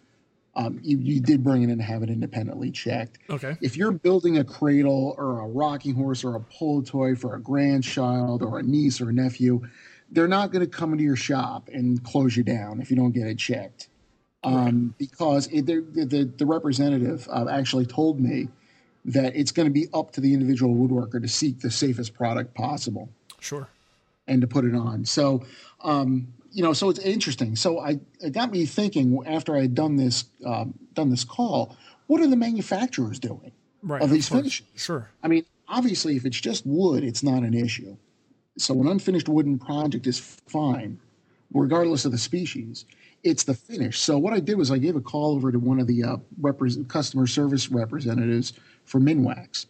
[SPEAKER 5] um, you, you did bring it in and have it independently checked.
[SPEAKER 3] Okay.
[SPEAKER 5] If you're building a cradle or a rocking horse or a pull toy for a grandchild or a niece or a nephew, they're not going to come into your shop and close you down if you don't get it checked. Um, Because it, the, the, the representative uh, actually told me that it's going to be up to the individual woodworker to seek the safest product possible
[SPEAKER 3] Sure.
[SPEAKER 5] and to put it on. So, um, you know, so it's interesting. So I it got me thinking after I had done this um, done this call, what are the manufacturers doing
[SPEAKER 3] Right.
[SPEAKER 5] of these
[SPEAKER 3] course.
[SPEAKER 5] finishes?
[SPEAKER 3] Sure.
[SPEAKER 5] I mean, obviously, if it's just wood, it's not an issue. So an unfinished wooden project is fine, regardless of the species. It's the finish. So what I did was I gave a call over to one of the uh, customer service representatives for Minwax,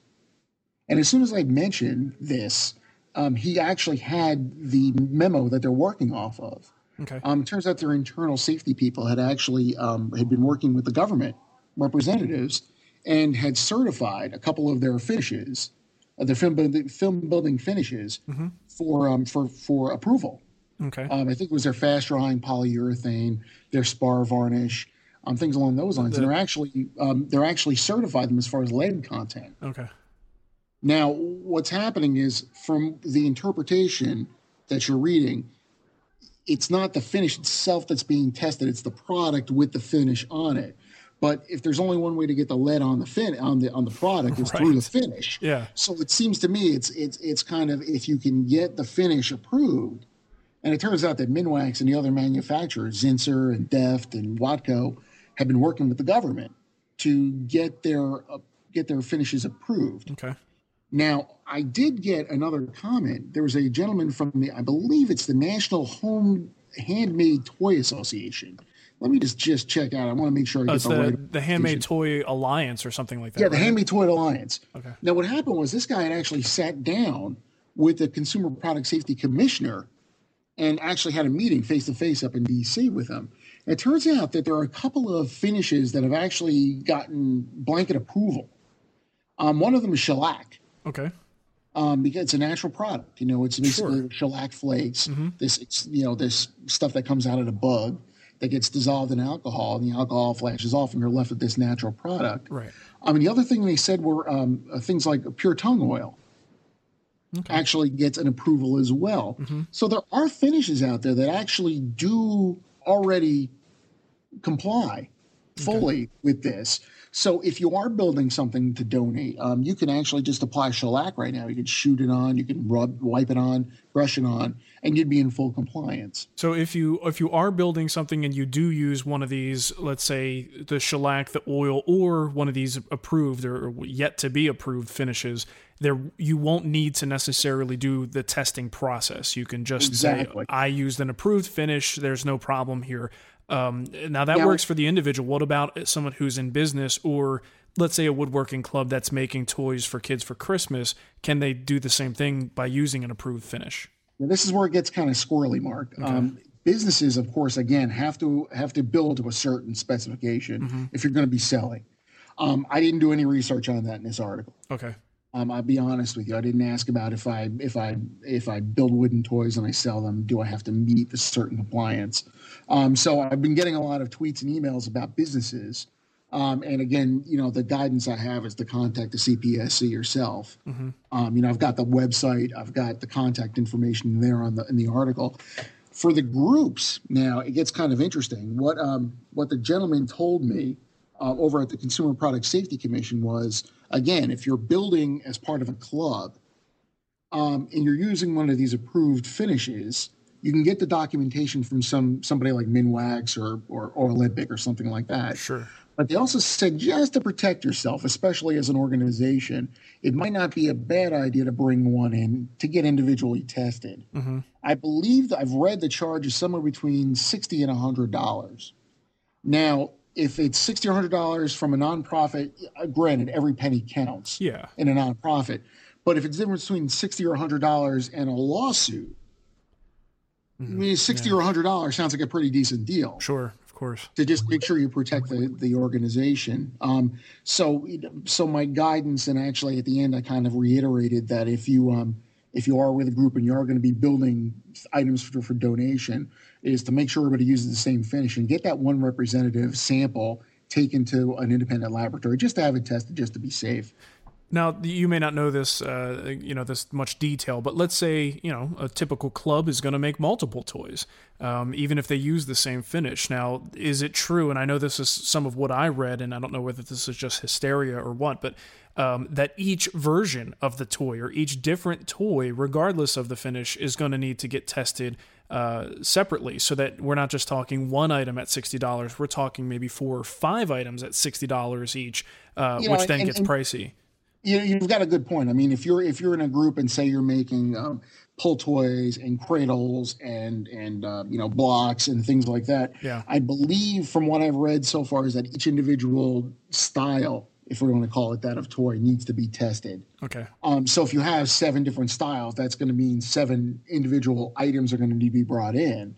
[SPEAKER 5] and as soon as I mentioned this, um, he actually had the memo that they're working off of.
[SPEAKER 3] Okay.
[SPEAKER 5] Um, it turns out their internal safety people had actually um, had been working with the government representatives and had certified a couple of their finishes, uh, their film building, film building finishes for um, for for approval.
[SPEAKER 3] Okay.
[SPEAKER 5] Um, I think it was their fast drying polyurethane, their spar varnish, um, things along those lines. and they're actually um, they're actually certified them as far as lead content.
[SPEAKER 3] okay.
[SPEAKER 5] Now, what's happening is from the interpretation that you're reading, it's not the finish itself that's being tested; it's the product with the finish on it. But if there's only one way to get the lead on the fin on the on the product, is through the finish.
[SPEAKER 3] Yeah.
[SPEAKER 5] So it seems to me it's it's it's kind of if you can get the finish approved, and it turns out that Minwax and the other manufacturers, Zinsser and Deft and Watco, have been working with the government to get their uh, get their finishes approved.
[SPEAKER 3] Okay.
[SPEAKER 5] Now, I did get another comment. There was a gentleman from the, I believe it's the National Home Handmade Toy Association. Let me just just check out. I want to make sure I
[SPEAKER 3] Oh,
[SPEAKER 5] get the,
[SPEAKER 3] the
[SPEAKER 5] right.
[SPEAKER 3] the Handmade Toy Alliance or something like that.
[SPEAKER 5] Yeah, the
[SPEAKER 3] right?
[SPEAKER 5] Handmade Toy Alliance.
[SPEAKER 3] Okay.
[SPEAKER 5] Now, what happened was this guy had actually sat down with the Consumer Product Safety Commissioner and actually had a meeting face to face up in DC with him. It turns out that there are a couple of finishes that have actually gotten blanket approval. Um, one of them is shellac
[SPEAKER 3] Okay.
[SPEAKER 5] um, because it's a natural product. You know, it's basically shellac flakes. This, it's, you know, this stuff that comes out of the bug that gets dissolved in alcohol, and the alcohol flashes off, and you're left with this natural product.
[SPEAKER 3] Right.
[SPEAKER 5] I mean, the other thing they said were um, uh, things like pure tung oil actually gets an approval as well. So there are finishes out there that actually do already comply fully with this. So if you are building something to donate, um, you can actually just apply shellac right now. You can shoot it on, you can rub, wipe it on, brush it on, and you'd be in full compliance.
[SPEAKER 3] So if you if you are building something and you do use one of these, let's say the shellac, the oil, or one of these approved or yet to be approved finishes, there you won't need to necessarily do the testing process. You can just
[SPEAKER 5] Exactly.
[SPEAKER 3] say, "I used an approved finish. There's no problem here." Um, now that
[SPEAKER 5] Now-
[SPEAKER 3] works for the individual. What about someone who's in business or let's say a woodworking club that's making toys for kids for Christmas? Can they do the same thing by using an approved finish?
[SPEAKER 5] This is where it gets kind of squirrely, Mark. Um, businesses, of course, again have to have to build to a certain specification if you're going to be selling. Um, I didn't do any research on that in this article.
[SPEAKER 3] Okay.
[SPEAKER 5] Um, I'll be honest with you. I didn't ask about if I if I if I build wooden toys and I sell them, do I have to meet a certain compliance? Um, so I've been getting a lot of tweets and emails about businesses. Um, and again, you know, the guidance I have is to contact the CPSC yourself. Um, you know, I've got the website, I've got the contact information there on the in the article. For the groups, now it gets kind of interesting. What um, what the gentleman told me uh, over at the Consumer Product Safety Commission was again, if you're building as part of a club um, and you're using one of these approved finishes, you can get the documentation from some somebody like Minwax or or, or Olympic or something like that.
[SPEAKER 3] Sure.
[SPEAKER 5] But they also said just to protect yourself, especially as an organization, it might not be a bad idea to bring one in to get individually tested. I believe that I've read the charge is somewhere between sixty and hundred dollars. Now, if it's sixty or hundred dollars from a nonprofit, uh, granted, every penny counts
[SPEAKER 3] Yeah.
[SPEAKER 5] in a nonprofit. But if it's the difference between sixty or hundred dollars and a lawsuit, I mean, sixty or hundred dollars sounds like a pretty decent deal
[SPEAKER 3] Sure. Of course.
[SPEAKER 5] to just make sure you protect the, the organization. Um, so, so my guidance, and actually at the end, I kind of reiterated that if you um, if you are with a group and you are going to be building items for, for donation, is to make sure everybody uses the same finish and get that one representative sample taken to an independent laboratory just to have it tested, just to be safe.
[SPEAKER 3] Now, you may not know this, uh, you know, this much detail, but let's say, you know, a typical club is going to make multiple toys, um, even if they use the same finish. Now, is it true? And I know this is some of what I read, and I don't know whether this is just hysteria or what, but um, that each version of the toy or each different toy, regardless of the finish, is going to need to get tested uh, separately so that we're not just talking one item at $60. We're talking maybe four or five items at $60 each, uh, which know, then and, gets and, pricey
[SPEAKER 5] you, you've got a good point. I mean, if you're if you're in a group and say you're making um, pull toys and cradles and and uh, you know blocks and things like that,
[SPEAKER 3] yeah.
[SPEAKER 5] I believe from what I've read so far is that each individual style, if we're going to call it that, of toy needs to be tested.
[SPEAKER 3] Okay.
[SPEAKER 5] Um, so if you have seven different styles, that's going to mean seven individual items are going to need to be brought in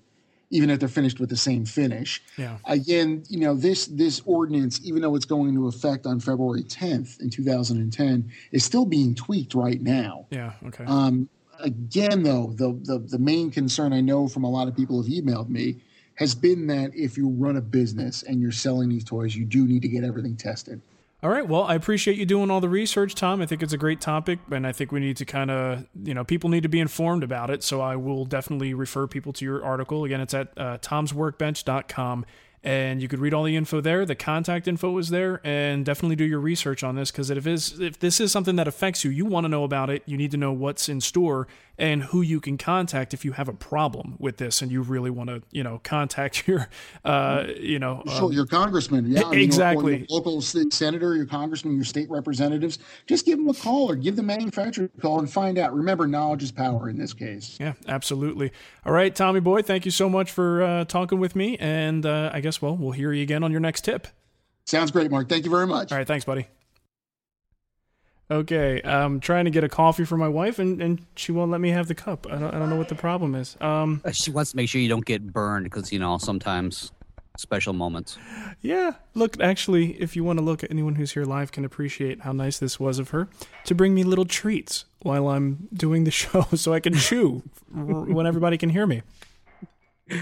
[SPEAKER 5] even if they're finished with the same finish.
[SPEAKER 3] Yeah.
[SPEAKER 5] Again, you know, this this ordinance, even though it's going into effect on February 10th in 2010, is still being tweaked right now.
[SPEAKER 3] Yeah. Okay.
[SPEAKER 5] Um, again, though, the, the the main concern I know from a lot of people who have emailed me has been that if you run a business and you're selling these toys, you do need to get everything tested.
[SPEAKER 3] All right. Well, I appreciate you doing all the research, Tom. I think it's a great topic, and I think we need to kind of, you know, people need to be informed about it. So I will definitely refer people to your article. Again, it's at uh, tomsworkbench.com and you could read all the info there. The contact info is there, and definitely do your research on this because if is if this is something that affects you, you want to know about it. You need to know what's in store and who you can contact if you have a problem with this, and you really want to you know contact your uh, you know
[SPEAKER 5] um, your congressman, yeah,
[SPEAKER 3] exactly,
[SPEAKER 5] you know, your local senator, your congressman, your state representatives. Just give them a call or give the manufacturer a call and find out. Remember, knowledge is power in this case.
[SPEAKER 3] Yeah, absolutely. All right, Tommy boy, thank you so much for uh, talking with me, and uh, I guess, well, we'll hear you again on your next tip.
[SPEAKER 5] Sounds great, Mark. Thank you very much.
[SPEAKER 3] All right. Thanks, buddy. Okay, I'm trying to get a coffee for my wife, and, and she won't let me have the cup. I don't, I don't know what the problem is. Um,
[SPEAKER 4] uh, she wants to make sure you don't get burned because, you know, sometimes special moments.
[SPEAKER 3] Yeah, look, actually, if you want to look, at anyone who's here live can appreciate how nice this was of her to bring me little treats while I'm doing the show so I can chew when everybody can hear me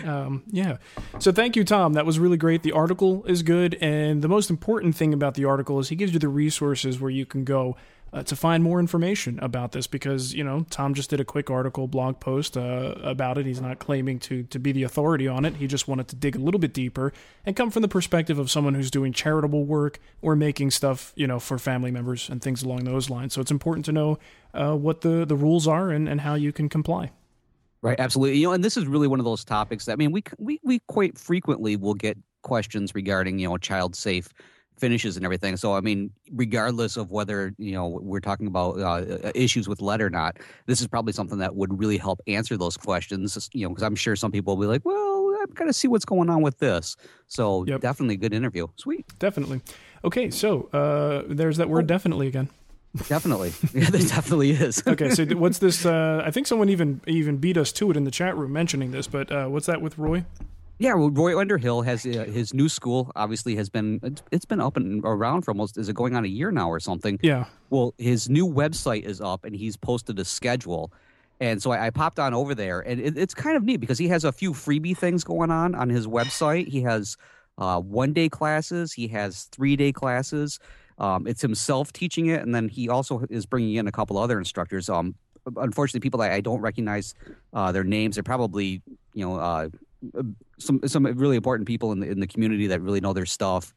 [SPEAKER 3] um, yeah. So thank you, Tom. That was really great. The article is good, and the most important thing about the article is he gives you the resources where you can go uh, to find more information about this because you know Tom just did a quick article blog post uh, about it. He's not claiming to to be the authority on it. He just wanted to dig a little bit deeper and come from the perspective of someone who's doing charitable work or making stuff you know for family members and things along those lines. So it's important to know uh, what the the rules are and, and how you can comply.
[SPEAKER 4] Right, absolutely. You know, and this is really one of those topics that I mean, we we we quite frequently will get questions regarding you know child safe finishes and everything. So I mean, regardless of whether you know we're talking about uh, issues with lead or not, this is probably something that would really help answer those questions. You know, because I'm sure some people will be like, "Well, I've got to see what's going on with this." So yep. definitely a good interview. Sweet.
[SPEAKER 3] Definitely. Okay, so uh, there's that word oh. "definitely" again.
[SPEAKER 4] Definitely, yeah, there definitely is.
[SPEAKER 3] okay, so what's this? Uh, I think someone even even beat us to it in the chat room mentioning this, but uh, what's that with Roy?
[SPEAKER 4] Yeah, well, Roy Underhill has uh, his new school. Obviously, has been it's been up and around for almost is it going on a year now or something?
[SPEAKER 3] Yeah.
[SPEAKER 4] Well, his new website is up, and he's posted a schedule. And so I, I popped on over there, and it, it's kind of neat because he has a few freebie things going on on his website. He has uh, one day classes, he has three day classes. Um, it's himself teaching it, and then he also is bringing in a couple other instructors. Um, unfortunately, people that I don't recognize uh, their names. They're probably you know uh, some some really important people in the in the community that really know their stuff.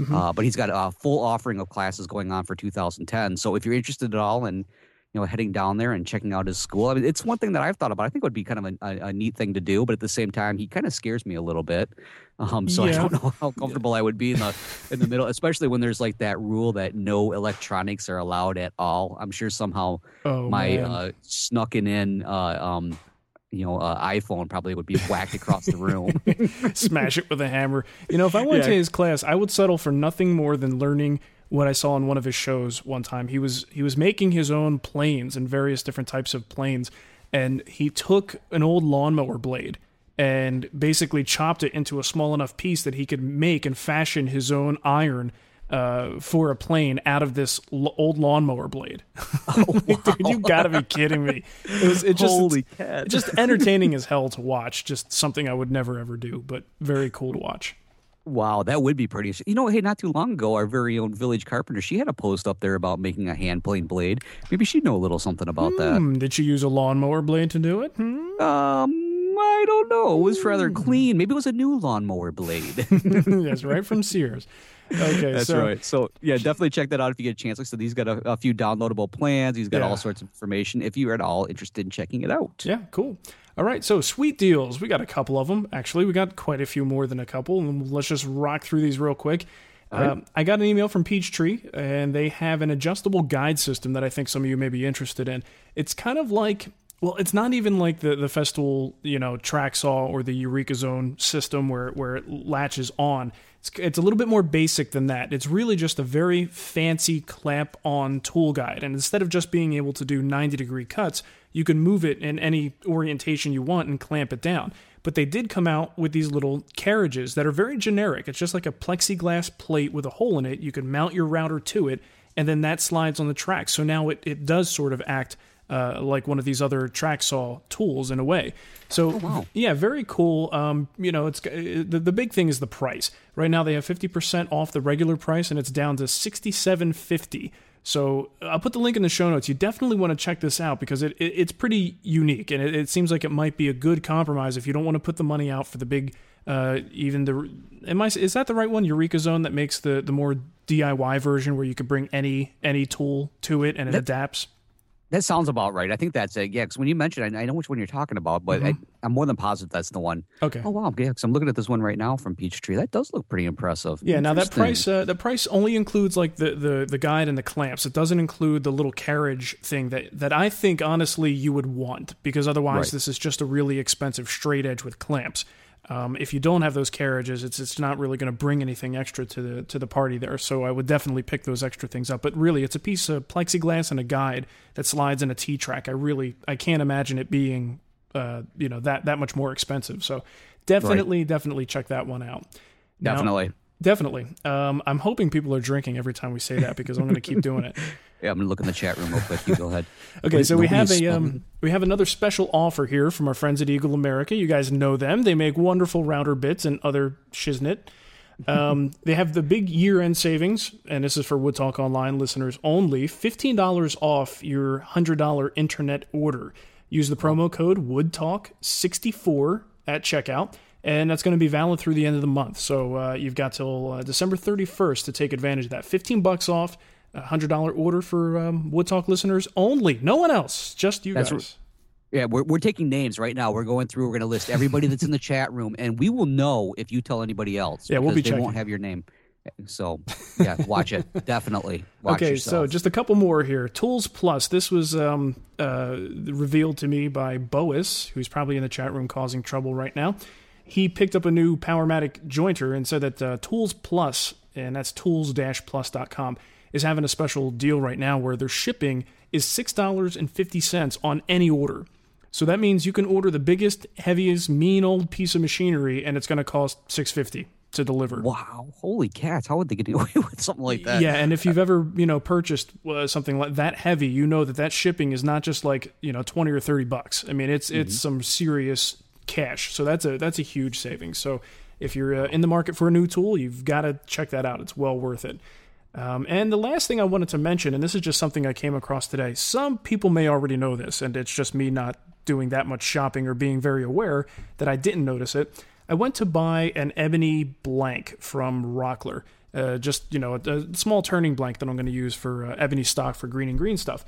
[SPEAKER 4] Mm-hmm. Uh, but he's got a full offering of classes going on for 2010. So if you're interested at all in you know, heading down there and checking out his school. I mean, it's one thing that I've thought about. I think would be kind of a, a, a, neat thing to do, but at the same time, he kind of scares me a little bit. Um, so yeah. I don't know how comfortable I would be in the in the middle, especially when there's like that rule that no electronics are allowed at all. I'm sure somehow
[SPEAKER 3] oh,
[SPEAKER 4] my uh, snucking in uh, um, you know, uh, iPhone probably would be whacked across the room.
[SPEAKER 3] Smash it with a hammer. You know, if I went yeah. to his class, I would settle for nothing more than learning what I saw in one of his shows one time. He was he was making his own planes and various different types of planes, and he took an old lawnmower blade and basically chopped it into a small enough piece that he could make and fashion his own iron uh, for a plane out of this l- old lawnmower blade. Oh, wow. Dude, you got to be kidding me! It was it just
[SPEAKER 4] Holy cat.
[SPEAKER 3] just entertaining as hell to watch. Just something I would never ever do, but very cool to watch.
[SPEAKER 4] Wow, that would be pretty. You know, hey, not too long ago, our very own village carpenter, she had a post up there about making a hand plane blade. Maybe she'd know a little something about
[SPEAKER 3] hmm, Did she use a lawnmower blade to do it? Hmm?
[SPEAKER 4] Um, I don't know. It was rather clean. Maybe it was a new lawnmower blade.
[SPEAKER 3] That's right from Sears. Okay,
[SPEAKER 4] that's
[SPEAKER 3] so,
[SPEAKER 4] right. So yeah, definitely check that out if you get a chance. Like I said, he's got a, a few downloadable plans. He's got
[SPEAKER 3] Yeah.
[SPEAKER 4] all sorts of information. If you're at all interested in checking it out,
[SPEAKER 3] Yeah, cool. All right, so sweet deals. We got a couple of them. Actually, we got quite a few more than a couple. And let's just rock through these real quick. Um, I got an email from Peachtree, and they have an adjustable guide system that I think some of you may be interested in. It's kind of like, well, it's not even like the the Festool, you know, track saw or the Eureka Zone system where where it latches on. It's, it's a little bit more basic than that. It's really just a very fancy clamp on tool guide. And instead of just being able to do 90 degree cuts, you can move it in any orientation you want and clamp it down. But they did come out with these little carriages that are very generic. It's just like a plexiglass plate with a hole in it. You can mount your router to it, and then that slides on the track. So now it, it does sort of act uh, like one of these other track saw tools in a way. So yeah, very cool. Um, you know, it's the, the big thing is the price. Right now they have fifty percent off the regular price, and it's down to sixty seven fifty. So I'll put the link in the show notes. You definitely want to check this out because it, it it's pretty unique, and it, it seems like it might be a good compromise if you don't want to put the money out for the big. Uh, even the am I is that the right one? Eureka Zone that makes the the more DIY version where you can bring any any tool to it and it adapts.
[SPEAKER 4] That sounds about right. I think that's it. Yeah, because when you mentioned, I, I know which one you're talking about, but I, I'm more than positive that's the one.
[SPEAKER 3] Okay.
[SPEAKER 4] Oh wow, yeah. Because I'm looking at this one right now from Peachtree. That does look pretty impressive.
[SPEAKER 3] Yeah, now that price uh, the price only includes like the, the the guide and the clamps. It doesn't include the little carriage thing that that I think honestly you would want because otherwise
[SPEAKER 4] Right.
[SPEAKER 3] this is just a really expensive straight edge with clamps. Um, if you don't have those carriages, it's it's not really going to bring anything extra to the to the party there. So I would definitely pick those extra things up. But really, it's a piece of plexiglass and a guide that slides in a T track. I really I can't imagine it being uh, you know that that much more expensive. So definitely definitely check that one out. Now-
[SPEAKER 4] Definitely.
[SPEAKER 3] Definitely. Um, I'm hoping people are drinking every time we say that because I'm going to keep doing it.
[SPEAKER 4] Yeah, I'm gonna look in the chat room real quick. You go ahead.
[SPEAKER 3] Okay,
[SPEAKER 4] Wait,
[SPEAKER 3] so we have a um, we have another special offer here from our friends at Eagle America. You guys know them; they make wonderful router bits and other shiznit. Um, they have the big year-end savings, and this is for Wood Talk Online listeners only. Fifteen dollars off your hundred dollar internet order. Use the promo code WoodTalk64 at checkout, and that's going to be valid through the end of the month. So uh, you've got till uh, December 31st to take advantage of that. Fifteen bucks off. A hundred dollar order for um, Wood Talk listeners only. No one else. Just you
[SPEAKER 4] That's
[SPEAKER 3] guys.
[SPEAKER 4] Yeah, we're, we're taking names right now. We're going through. We're going to list everybody that's in the chat room, and we will know if you tell anybody else.
[SPEAKER 3] Yeah, we'll be
[SPEAKER 4] they won't have your name. So yeah, watch it definitely. Watch
[SPEAKER 3] okay, so just a couple more here. Tools Plus. This was um, uh, revealed to me by Boas, who's probably in the chat room causing trouble right now. He picked up a new Powermatic jointer and said that uh, Tools Plus, and that's tools-plus.com, is having a special deal right now where their shipping is $6.50 on any order. So that means you can order the biggest, heaviest, mean old piece of machinery, and it's going to cost six fifty to deliver.
[SPEAKER 4] wow, holy cats! How would they get away with something like that?
[SPEAKER 3] Yeah, and if you've ever you know purchased uh, something like that heavy, you know that that shipping is not just like you know twenty or thirty bucks. I mean, it's it's some serious cash. So that's a that's a huge savings. So if you're uh, in the market for a new tool, you've got to check that out. It's well worth it. Um, and the last thing I wanted to mention, and this is just something I came across today. Some people may already know this, and it's just me not doing that much shopping or being very aware that I didn't notice it. I went to buy an ebony blank from Rockler, uh, just you know a, a small turning blank that I'm going to use for uh, ebony stock for Greene and Greene stuff,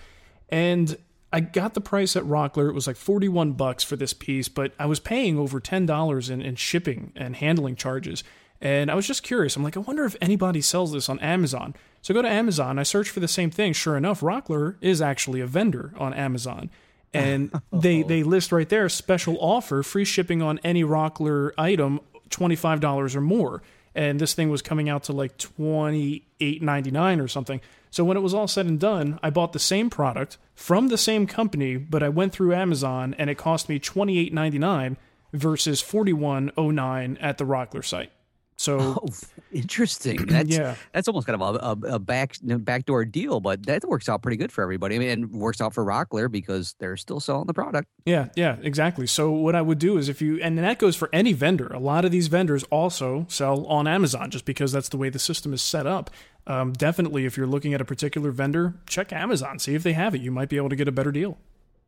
[SPEAKER 3] and I got the price at Rockler. It was like 41 bucks for this piece, but I was paying over $10 in, in shipping and handling charges. And I was just curious. I'm like, I wonder if anybody sells this on Amazon. So I go to Amazon, I search for the same thing. Sure enough, Rockler is actually a vendor on Amazon. And oh. they, they list right there special offer, free shipping on any Rockler item, $25 or more. And this thing was coming out to like $28.99 or something. So when it was all said and done, I bought the same product from the same company, but I went through Amazon and it cost me $28.99 versus $41.09 at the Rockler site. So
[SPEAKER 4] oh, interesting. That's,
[SPEAKER 3] yeah,
[SPEAKER 4] that's almost kind of a, a, a back backdoor deal, but that works out pretty good for everybody. I mean, and works out for Rockler because they're still selling the product.
[SPEAKER 3] Yeah, yeah, exactly. So what I would do is if you, and that goes for any vendor. A lot of these vendors also sell on Amazon, just because that's the way the system is set up. Um, definitely, if you're looking at a particular vendor, check Amazon, see if they have it. You might be able to get a better deal.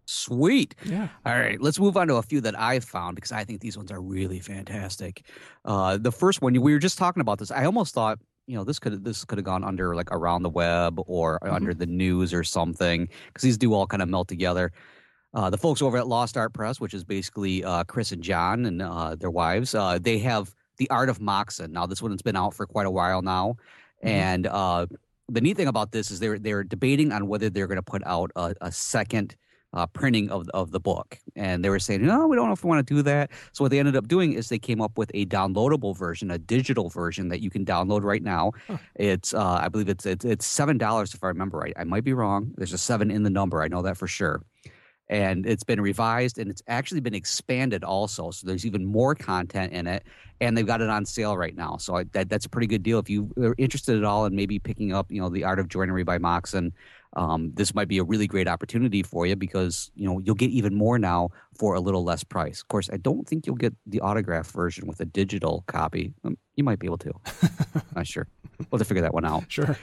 [SPEAKER 4] Sweet.
[SPEAKER 3] Yeah.
[SPEAKER 4] All right. Let's move on to a few that I found because I think these ones are really fantastic. Uh, the first one we were just talking about this. I almost thought you know this could this could have gone under like around the web or mm-hmm. under the news or something because these do all kind of melt together. Uh, the folks over at Lost Art Press, which is basically uh, Chris and John and uh, their wives, uh, they have the Art of Moxon. Now this one's been out for quite a while now, mm-hmm. and uh, the neat thing about this is they're they're debating on whether they're going to put out a, a second uh, printing of of the book, and they were saying, "No, we don't know if we want to do that." So what they ended up doing is they came up with a downloadable version, a digital version that you can download right now. Huh. It's uh, I believe it's it's, it's seven dollars if I remember right. I might be wrong. There's a seven in the number. I know that for sure. And it's been revised and it's actually been expanded also. So there's even more content in it, and they've got it on sale right now. So I, that, that's a pretty good deal if you are interested at all in maybe picking up, you know, the Art of Joinery by Moxon um, this might be a really great opportunity for you because you know you'll get even more now for a little less price. Of course, I don't think you'll get the autograph version with a digital copy. Um, you might be able to. Not sure. We'll have to figure that one out.
[SPEAKER 3] Sure.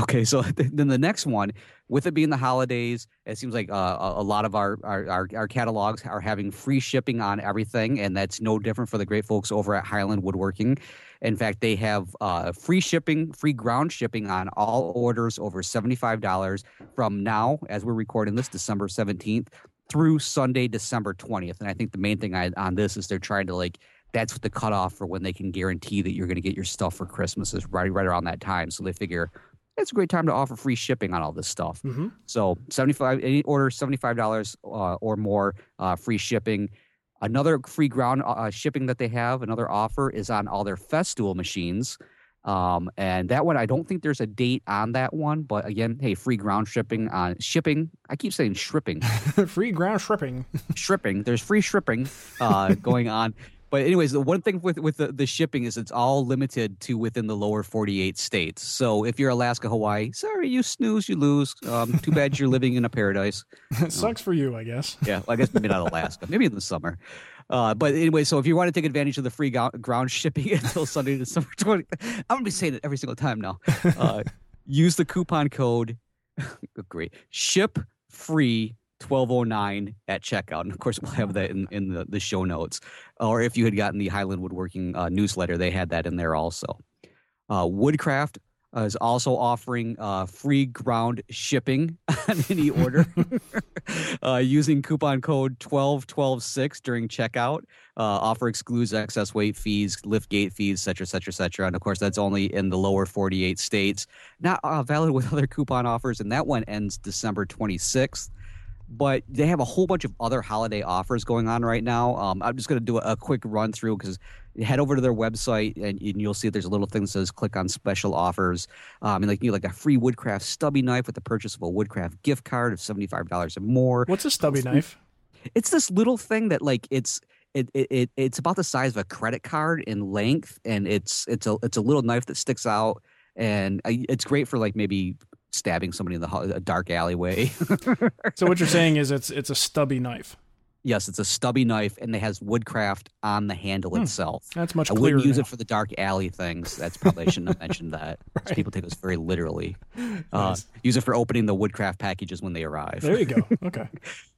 [SPEAKER 4] Okay, so then the next one, with it being the holidays, it seems like uh, a lot of our, our, our our catalogs are having free shipping on everything, and that's no different for the great folks over at Highland Woodworking. In fact, they have uh, free shipping, free ground shipping on all orders over $75 from now, as we're recording this, December 17th, through Sunday, December 20th. And I think the main thing I, on this is they're trying to like, that's what the cutoff for when they can guarantee that you're going to get your stuff for Christmas is right, right around that time. So they figure it's a great time to offer free shipping on all this stuff. Mm-hmm. So 75 any order $75 uh, or more uh, free shipping. Another free ground uh, uh, shipping that they have, another offer is on all their Festool machines. Um, and that one, I don't think there's a date on that one, but again, hey, free ground shipping on shipping. I keep saying shripping.
[SPEAKER 3] free ground shipping.
[SPEAKER 4] shripping. There's free shipping uh, going on. But anyways, the one thing with with the, the shipping is it's all limited to within the lower 48 states. So if you're Alaska, Hawaii, sorry, you snooze, you lose. Um, too bad you're living in a paradise.
[SPEAKER 3] Sucks for you, I guess.
[SPEAKER 4] Yeah, well, I guess maybe not Alaska, maybe in the summer. Uh, but anyway, so if you want to take advantage of the free go- ground shipping until Sunday, December 20, I'm gonna be saying it every single time now. Uh, use the coupon code. great, ship free 1209 at checkout. And of course, we'll have that in, in the, the show notes. Or if you had gotten the Highland Woodworking uh, newsletter, they had that in there also. Uh, Woodcraft uh, is also offering uh, free ground shipping on any order uh, using coupon code 12126 during checkout. Uh, offer excludes excess weight fees, lift gate fees, etc., etc., etc. And of course, that's only in the lower 48 states. Not uh, valid with other coupon offers, and that one ends December 26th but they have a whole bunch of other holiday offers going on right now. Um, I'm just going to do a, a, quick run through because head over to their website and, and, you'll see there's a little thing that says click on special offers. Um, and like you know, like a free Woodcraft stubby knife with the purchase of a Woodcraft gift card of seventy five dollars or more.
[SPEAKER 3] What's a stubby knife?
[SPEAKER 4] It's this little thing that like it's it, it, it's about the size of a credit card in length, and it's it's a it's a little knife that sticks out, and it's great for like maybe stabbing somebody in the a dark alleyway.
[SPEAKER 3] so what you're saying is it's it's a stubby knife.
[SPEAKER 4] Yes, it's a stubby knife, and it has woodcraft on the handle hmm. itself.
[SPEAKER 3] That's much.
[SPEAKER 4] I
[SPEAKER 3] wouldn't
[SPEAKER 4] use
[SPEAKER 3] now.
[SPEAKER 4] it for the dark alley things. That's probably I shouldn't have mentioned that. right. People take us very literally. Uh, nice. use it for opening the woodcraft packages when they arrive.
[SPEAKER 3] There you go. Okay.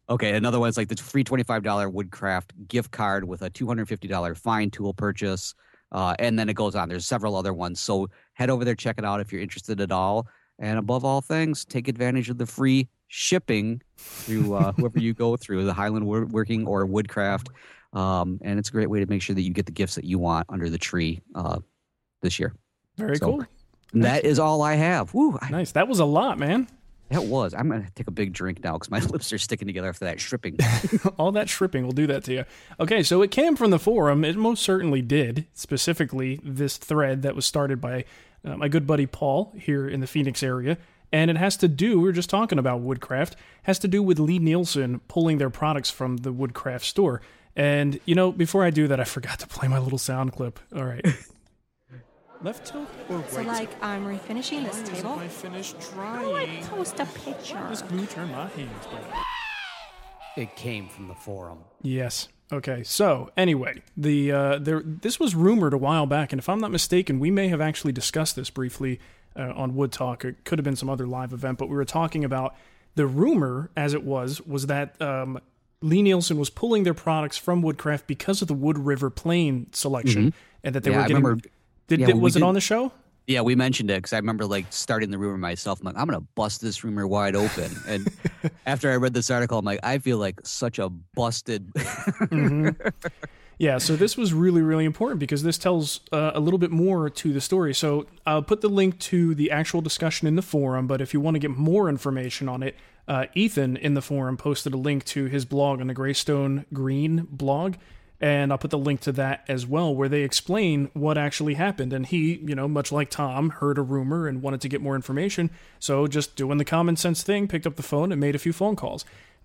[SPEAKER 4] okay. Another one is like the free twenty five dollar woodcraft gift card with a two hundred fifty dollar fine tool purchase, uh, and then it goes on. There's several other ones. So head over there, check it out if you're interested at all. And above all things, take advantage of the free shipping through uh, whoever you go through, the Highland Woodworking or Woodcraft. Um, and it's a great way to make sure that you get the gifts that you want under the tree uh, this year.
[SPEAKER 3] Very so, cool.
[SPEAKER 4] That is all I have. Woo, I,
[SPEAKER 3] nice. That was a lot, man.
[SPEAKER 4] That was. I'm going to take a big drink now because my lips are sticking together after that shripping.
[SPEAKER 3] All that shripping will do that to you. Okay, so it came from the forum. It most certainly did. Specifically, this thread that was started by uh, my good buddy Paul here in the Phoenix area. And it has to do, we were just talking about Woodcraft, has to do with Lie-Nielsen pulling their products from the Woodcraft store. And, you know, before I do that, I forgot to play my little sound clip. All right. Left tilt or right
[SPEAKER 6] So, like, I'm refinishing this
[SPEAKER 3] Why isn't
[SPEAKER 6] table.
[SPEAKER 3] my finish
[SPEAKER 6] How do I
[SPEAKER 3] drying?
[SPEAKER 6] post a picture?
[SPEAKER 3] Just let me turn my hands back.
[SPEAKER 4] It came from the forum.
[SPEAKER 3] Yes. Okay. So anyway, the uh, there this was rumored a while back, and if I'm not mistaken, we may have actually discussed this briefly uh, on Wood Talk. It could have been some other live event, but we were talking about the rumor, as it was, was that um, Lie-Nielsen was pulling their products from Woodcraft because of the Wood River Plane selection, and that they
[SPEAKER 4] Mm-hmm. Yeah,
[SPEAKER 3] were
[SPEAKER 4] I
[SPEAKER 3] getting.
[SPEAKER 4] remember-
[SPEAKER 3] did,
[SPEAKER 4] yeah,
[SPEAKER 3] did- was it
[SPEAKER 4] did-
[SPEAKER 3] on the show?
[SPEAKER 4] Yeah, we mentioned it because I remember like starting the rumor myself. I'm like, I'm gonna bust this rumor wide open. And after I read this article, I'm like, I feel like such a busted.
[SPEAKER 3] Yeah, so this was really, really important because this tells uh, a little bit more to the story. So I'll put the link to the actual discussion in the forum, but if you want to get more information on it, uh, Ethan in the forum posted a link to his blog on the Greystone Green blog, and I'll put the link to that as well, where they explain what actually happened. And he, you know, much like Tom, heard a rumor and wanted to get more information, so just doing the common sense thing, picked up the phone and made a few phone calls.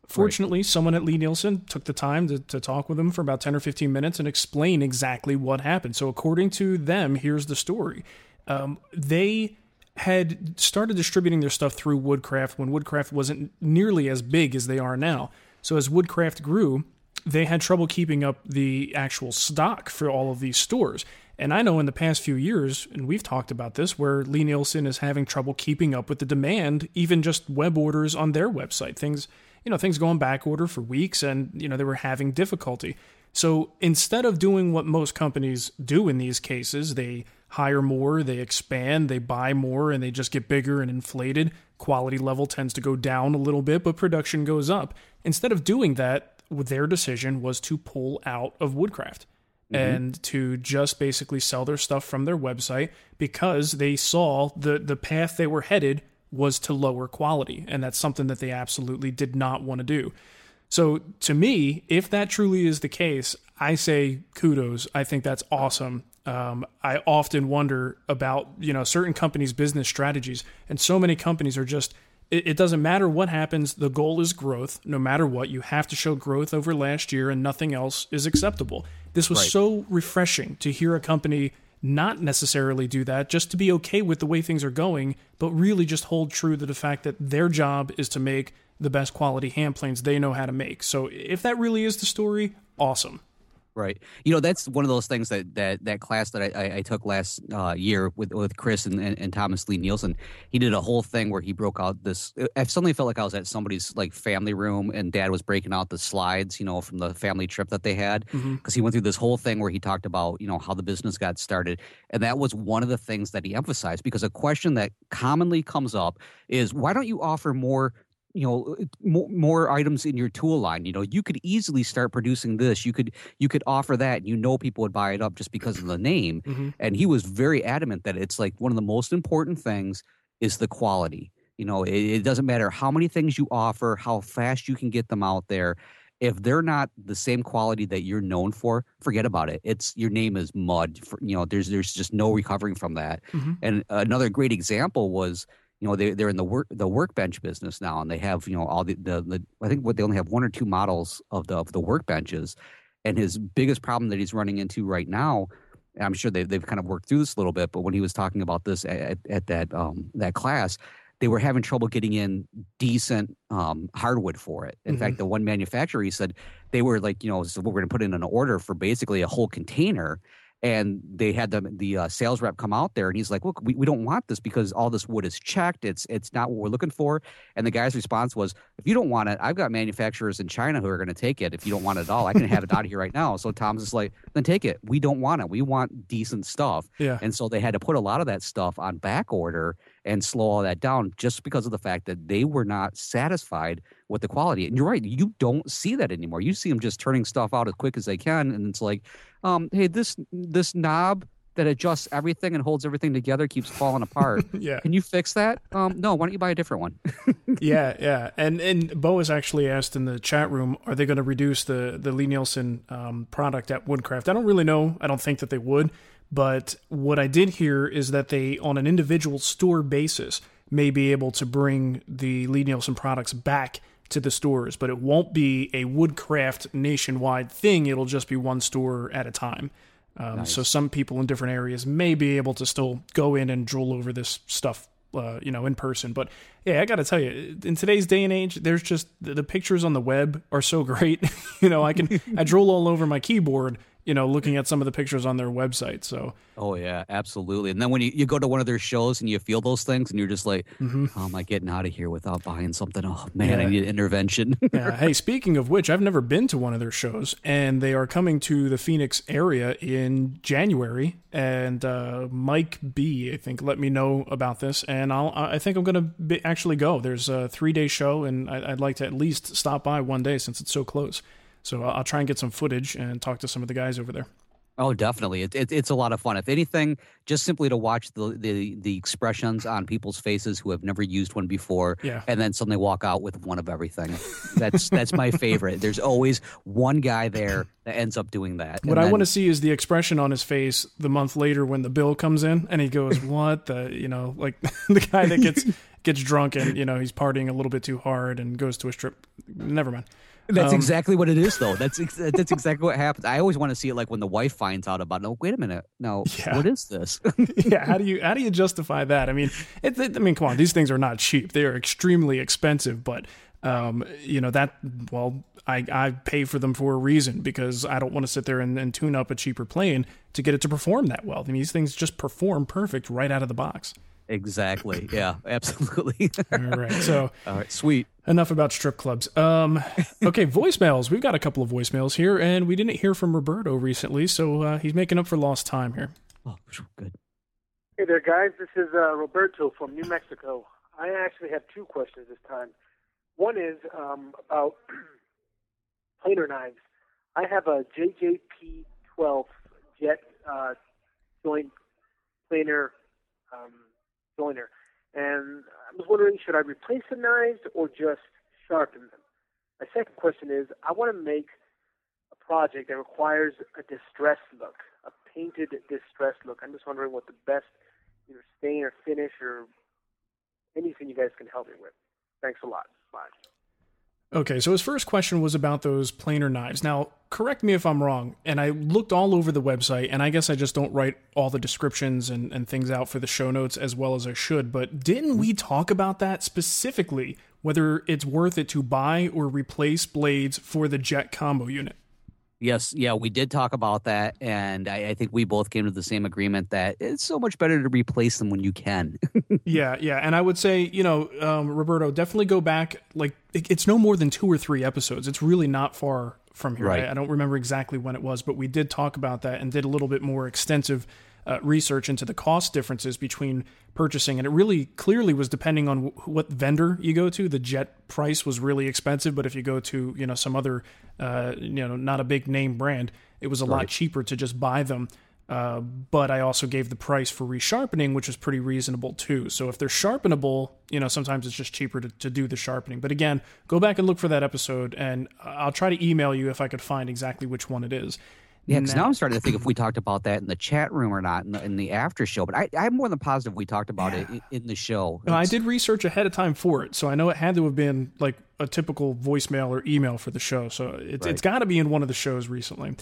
[SPEAKER 3] Fortunately, someone at Lie-Nielsen took the time to, to talk with him for about 10 or 15 minutes and explain exactly what happened. So, according to them, here's the story. Um, they had started distributing their stuff through Woodcraft when Woodcraft wasn't nearly as big as they are now. So, as Woodcraft grew, they had trouble keeping up the actual stock for all of these stores. And I know in the past few years, and we've talked about this, where Lie-Nielsen is having trouble keeping up with the demand, even just web orders on their website. Things, you know, things going back order for weeks, and you know they were having difficulty. So instead of doing what most companies do in these cases, they hire more, they expand, they buy more, and they just get bigger and inflated. Quality level tends to go down a little bit, but production goes up. Instead of doing that, their decision was to pull out of Woodcraft and to just basically sell their stuff from their website because they saw the the path they were headed was to lower quality and that's something that they absolutely did not want to do. So to me, if that truly is the case, I say kudos. I think that's awesome. Um, I often wonder about you know certain companies' business strategies, and so many companies are just. It, it doesn't matter what happens. The goal is growth. No matter what, you have to show growth over last year, and nothing else is acceptable. This was
[SPEAKER 4] Right.
[SPEAKER 3] so refreshing to hear a company not necessarily do that, just to be okay with the way things are going, but really just hold true to the fact that their job is to make the best quality hand planes they know how to make. So if that really is the story, awesome.
[SPEAKER 4] Right. You know, that's one of those things that that, that class that I, I, took last uh, year with with Chris and, and, and Thomas Lie-Nielsen. He did a whole thing where he broke out this. I suddenly felt like I was at somebody's like family room, and Dad was breaking out the slides, you know, from the family trip that they had, because he went through this whole thing where he talked about you know how the business got started, and that was one of the things that he emphasized. Because a question that commonly comes up is, why don't you offer more you know more, more items in your tool line you know you could easily start producing this you could you could offer that and you know people would buy it up just because of the name
[SPEAKER 3] Mhm.
[SPEAKER 4] and he was very adamant that it's like one of the most important things is the quality you know it, it doesn't matter how many things you offer how fast you can get them out there if they're not the same quality that you're known for forget about it it's your name is mud for, you know there's there's just no recovering from that
[SPEAKER 3] Mhm.
[SPEAKER 4] and another great example was you know they they're in the work the workbench business now and they have you know all the, the the I think what they only have one or two models of the of the workbenches and his biggest problem that he's running into right now I'm sure they've, they've kind of worked through this a little bit but when he was talking about this at, at that um that class they were having trouble getting in decent um, hardwood for it. In
[SPEAKER 3] Mhm.
[SPEAKER 4] fact, the one manufacturer he said they were like, you know, so we're going to put in an order for basically a whole container, and they had the the uh, sales rep come out there, and he's like, look, we, we don't want this because all this wood is checked. It's it's not what we're looking for. And the guy's response was, if you don't want it, I've got manufacturers in China who are going to take it. If you don't want it at all, I can have it out of here right now. So Tom's just like, then take it. We don't want it. We want decent stuff.
[SPEAKER 3] Yeah.
[SPEAKER 4] And so they had to put a lot of that stuff on back order and slow all that down just because of the fact that they were not satisfied with the quality. And you're right, you don't see that anymore. You see them just turning stuff out as quick as they can, and it's like, um, hey, this this knob that adjusts everything and holds everything together keeps falling apart.
[SPEAKER 3] Yeah.
[SPEAKER 4] Can you fix that? Um, no. Why don't you buy a different one?
[SPEAKER 3] yeah, yeah. And and Bo has actually asked in the chat room, are they going to reduce the the Lie-Nielsen um, product at Woodcraft? I don't really know. I don't think that they would. But what I did hear is that they, on an individual store basis, may be able to bring the Lie-Nielsen products back to the stores, but it won't be a Woodcraft nationwide thing. It'll just be one store at a time. Um,
[SPEAKER 4] Nice.
[SPEAKER 3] So some people in different areas may be able to still go in and drool over this stuff, uh, you know, in person. But yeah, I got to tell you, in today's day and age, there's just the, the pictures on the web are so great. you know, I can I drool all over my keyboard, you know, looking at some of the pictures on their website. So
[SPEAKER 4] Oh yeah, absolutely. And then when you, you go to one of their shows and you feel those things, and you're just like, "How am I getting out of here without buying something?" Oh man, I
[SPEAKER 3] Yeah.
[SPEAKER 4] need intervention.
[SPEAKER 3] yeah. Hey, speaking of which, I've never been to one of their shows, and they are coming to the Phoenix area in January. And uh, Mike B, I think, let me know about this, and I'll. I think I'm gonna be, actually go. There's a three day show, and I, I'd like to at least stop by one day since it's so close. So I'll, I'll try and get some footage and talk to some of the guys over there.
[SPEAKER 4] Oh, definitely. It, it, it's a lot of fun. If anything, just simply to watch the, the the expressions on people's faces who have never used one before,
[SPEAKER 3] Yeah.
[SPEAKER 4] and then suddenly walk out with one of everything. That's that's my favorite. There's always one guy there that ends up doing that.
[SPEAKER 3] What I want to see is the expression on his face the month later when the bill comes in and he goes, "What the?" You know, like the guy that gets gets drunk and you know he's partying a little bit too hard and goes to a strip. Never mind.
[SPEAKER 4] That's
[SPEAKER 3] Um,
[SPEAKER 4] exactly what it is, though. That's ex- that's exactly what happens. I always want to see it like when the wife finds out about. No, wait a minute. No,
[SPEAKER 3] Yeah.
[SPEAKER 4] what is this?
[SPEAKER 3] yeah, how do you how do you justify that? I mean, it, it- I mean, come on, these things are not cheap. They are extremely expensive, but um, you know that well, I I pay for them for a reason because I don't want to sit there and, and tune up a cheaper plane to get it to perform that well. I mean, these things just perform perfect right out of the box.
[SPEAKER 4] exactly. Yeah, absolutely.
[SPEAKER 3] All right, so
[SPEAKER 4] All right, sweet.
[SPEAKER 3] Enough about strip clubs. Um, okay, voicemails. We've got a couple of voicemails here, and we didn't hear from Roberto recently, so uh, he's making up for lost time here.
[SPEAKER 4] Oh, good.
[SPEAKER 7] Hey there, guys. This is uh, Roberto from New Mexico. I actually have two questions this time. One is um, about planer knives. I have a JJP 12 jet uh, joint planer um, joiner, and I was wondering, should I replace the knives or just sharpen them? My second question is, I want to make a project that requires a distressed look, a painted distressed look. I'm just wondering what the best either stain or finish or anything you guys can help me with. Thanks a lot. Bye.
[SPEAKER 3] Okay, so his first question was about those planer knives. Now, correct me if I'm wrong, and I looked all over the website, and I guess I just don't write all the descriptions and, and things out for the show notes as well as I should, but didn't we talk about that specifically, whether it's worth it to buy or replace blades for the jet combo unit?
[SPEAKER 4] Yes, yeah, we did talk about that, and I, I think we both came to the same agreement that it's so much better to replace them when you can.
[SPEAKER 3] Yeah, yeah, and I would say, you know, um, Roberto, definitely go back. Like, it, it's no more than two or three episodes. It's really not far from here.
[SPEAKER 4] Right.
[SPEAKER 3] I, I don't remember exactly when it was, but we did talk about that and did a little bit more extensive uh, research into the cost differences between purchasing, and it really clearly was depending on wh- what vendor you go to. The jet price was really expensive, but if you go to, you know, some other, uh, you know, not a big name brand, it was a lot cheaper to just buy them. Uh, but I also gave the price for resharpening, which was pretty reasonable too. So if they're sharpenable, you know, sometimes it's just cheaper to, to do the sharpening. But again, go back and look for that episode, and I'll try to email you if I could find exactly which one it is.
[SPEAKER 4] Yeah, because now I'm starting to think if we talked about that in the chat room or not in the, in the after show. But I, I'm more than positive we talked about it in, in the show.
[SPEAKER 3] No, I did research ahead of time for it, so I know it had to have been like a typical voicemail or email for the show. So it's it's got to be in one of the shows recently.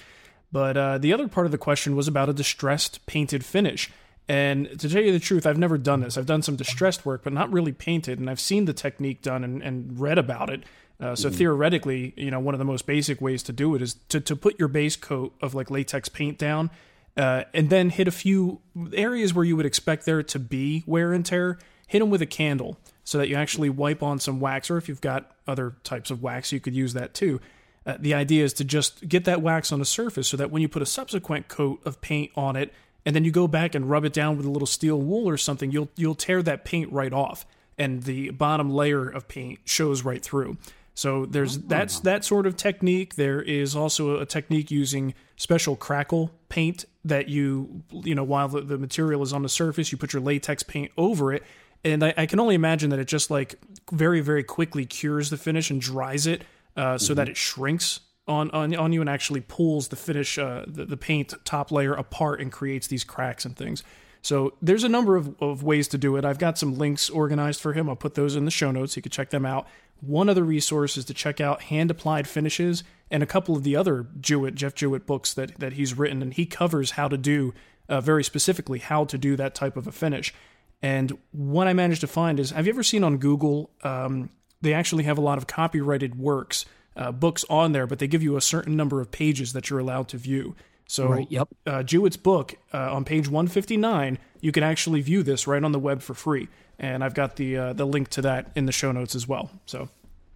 [SPEAKER 3] But uh, the other part of the question was about a distressed painted finish. And to tell you the truth, I've never done this. I've done some distressed work, but not really painted. And I've seen the technique done and, and read about it. Uh, so theoretically, you know, one of the most basic ways to do it is to, to put your base coat of like latex paint down uh, and then hit a few areas where you would expect there to be wear and tear. Hit them with a candle so that you actually wipe on some wax, or if you've got other types of wax, you could use that too. Uh, the idea is to just get that wax on the surface so that when you put a subsequent coat of paint on it, and then you go back and rub it down with a little steel wool or something, you'll you'll tear that paint right off, and the bottom layer of paint shows right through. So there's that's that sort of technique. There is also a technique using special crackle paint that you you know while the, the material is on the surface, you put your latex paint over it, and I, I can only imagine that it just like very very quickly cures the finish and dries it uh, so that it shrinks on, on on you and actually pulls the finish uh, the, the paint top layer apart and creates these cracks and things. So there's a number of, of ways to do it. I've got some links organized for him. I'll put those in the show notes. You can check them out. One other resource is to check out Hand Applied Finishes. and a couple of the other Jewitt, Jeff Jewitt books that, that he's written, and he covers how to do, uh, very specifically, how to do that type of a finish. And what I managed to find is have you ever seen on Google, um, they actually have a lot of copyrighted works, uh, books on there, but they give you a certain number of pages that you're allowed to view. So,
[SPEAKER 4] Right, yep.
[SPEAKER 3] uh, Jewitt's book uh, on page 159, you can actually view this right on the web for free. And I've got the uh, the link to that in the show notes as well. So,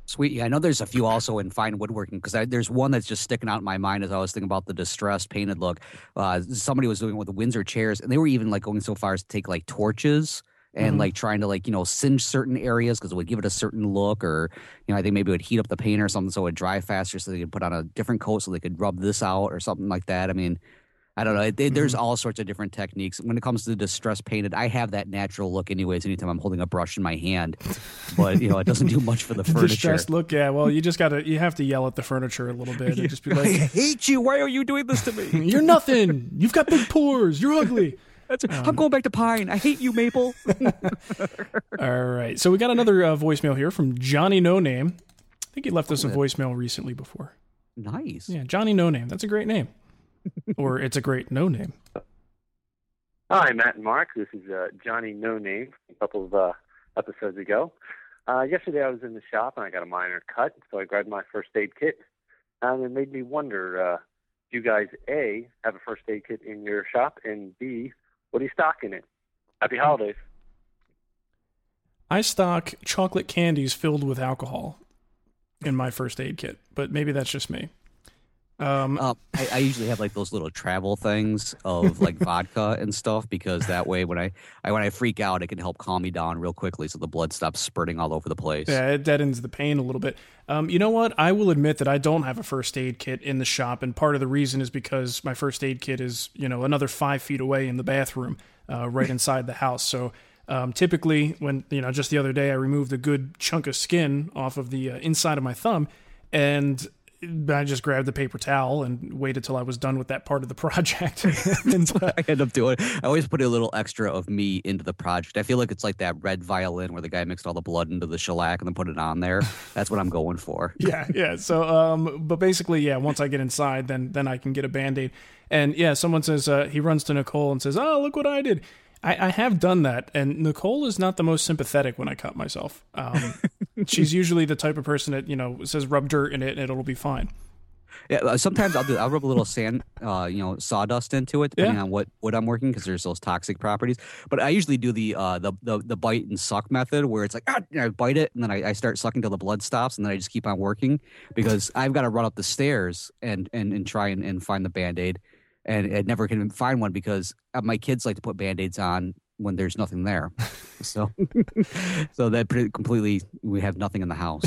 [SPEAKER 4] Sweet. Yeah, I know there's a few also in fine woodworking because there's one that's just sticking out in my mind as I was thinking about the distressed painted look. Uh, somebody was doing it with the Windsor chairs, and they were even like going so far as to take like torches and
[SPEAKER 3] Mhm.
[SPEAKER 4] like trying to like you know singe certain areas because it would give it a certain look, or you know I think maybe it would heat up the paint or something so it would dry faster, so they could put on a different coat so they could rub this out or something like that. I mean. I don't know. It- it- There's all sorts of different techniques. When it comes to distress painted, I have that natural look, anyways. Anytime I'm holding a brush in my hand, but you know, it doesn't do much for the furniture.
[SPEAKER 3] distressed look, yeah. Well, you just gotta you have to yell at the furniture a little bit and just be like I
[SPEAKER 4] hate you. Why are you doing this to me?
[SPEAKER 3] "You're nothing. You've got big pores. You're ugly."
[SPEAKER 4] That's, I'm going back to pine. I hate you, Maple.
[SPEAKER 3] All right. So we got another uh, voicemail here from Johnny No Name. I think he left us a voicemail recently before.
[SPEAKER 4] nice.
[SPEAKER 3] Yeah, Johnny No Name. That's a great name. or it's a great no name.
[SPEAKER 8] Hi, Matt and Marc. This is uh, Johnny No Name a couple of uh, episodes ago. Uh, yesterday I was in the shop and I got a minor cut, so I grabbed my first aid kit. And it made me wonder uh, do you guys, A, have a first aid kit in your shop? And B, what are you stocking it? Happy holidays.
[SPEAKER 3] I stock chocolate candies filled with alcohol in my first aid kit, but maybe that's just me. Um,
[SPEAKER 4] Uh, I, I usually have like those little travel things of like vodka and stuff because that way when I, I when I freak out, it can help calm me down real quickly so the blood stops spurting all over the place.
[SPEAKER 3] Yeah, it deadens the pain a little bit. Um, you know what? I will admit that I don't have a first aid kit in the shop, and part of the reason is because my first aid kit is, you know, another five feet away in the bathroom, uh, right inside the house. So um, typically, when you know, just the other day, I removed a good chunk of skin off of the uh, inside of my thumb, and I just grabbed the paper towel and waited till I was done with that part of the project. and, uh,
[SPEAKER 4] I end up doing. I always put a little extra of me into the project. I feel like it's like that red violin where the guy mixed all the blood into the shellac and then put it on there. That's what I'm going for.
[SPEAKER 3] yeah, yeah. So, um, but basically, yeah. Once I get inside, then then I can get a band aid. And yeah, someone says uh, he runs to Nicole and says, "Oh, look what I did." I, I have done that, and Nicole is not the most sympathetic when I cut myself. Um, she's usually the type of person that you know says rub dirt in it and it'll be fine.
[SPEAKER 4] Yeah, uh, sometimes I'll do. I'll rub a little sand, uh, you know, sawdust into it, depending
[SPEAKER 3] Yeah.
[SPEAKER 4] on what wood I'm working, because there's those toxic properties. But I usually do the uh, the, the the bite and suck method, where it's like ah, I bite it and then I, I start sucking till the blood stops, and then I just keep on working because I've got to run up the stairs and and, and try and, and find the band aid, and I never can find one because uh, my kids like to put band aids on when there's nothing there. So, so that pretty completely we have nothing in the house.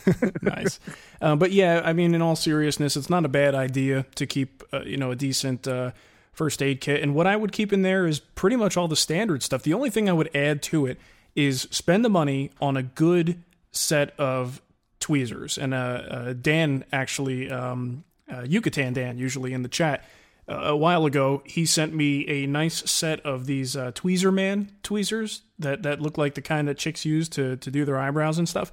[SPEAKER 3] nice. Uh, but yeah, I mean, in all seriousness, it's not a bad idea to keep, uh, you know, a decent uh, first aid kit. And what I would keep in there is pretty much all the standard stuff. The only thing I would add to it is spend the money on a good set of tweezers. And uh, uh, Dan actually, um, uh, Yucatan Dan, usually in the chat, uh, a while ago, he sent me a nice set of these uh, Tweezerman tweezers that, that look like the kind that chicks use to, to do their eyebrows and stuff.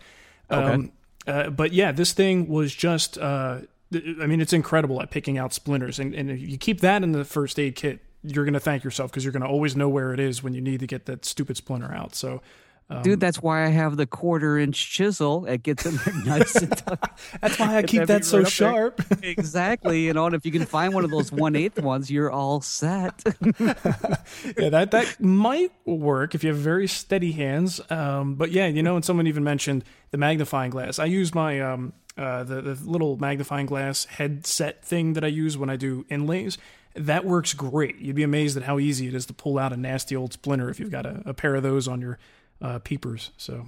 [SPEAKER 3] Um, uh, but yeah, this thing was just, uh, I mean, it's incredible at picking out splinters. And, and if you keep that in the first aid kit, you're going to thank yourself because you're going to always know where it is when you need to get that stupid splinter out. So, um,
[SPEAKER 4] Dude, that's why I have the quarter inch chisel. It gets in there nice and tough.
[SPEAKER 3] that's why I keep
[SPEAKER 4] that
[SPEAKER 3] that so
[SPEAKER 4] right
[SPEAKER 3] sharp.
[SPEAKER 4] exactly. You know, and if you can find one of those one eighth ones, you're all set.
[SPEAKER 3] yeah, that that might work if you have very steady hands. Um, but yeah, you know, and someone even mentioned the magnifying glass. I use my um, uh, the the little magnifying glass headset thing that I use when I do inlays. That works great. You'd be amazed at how easy it is to pull out a nasty old splinter if you've got a, a pair of those on your uh, peepers. So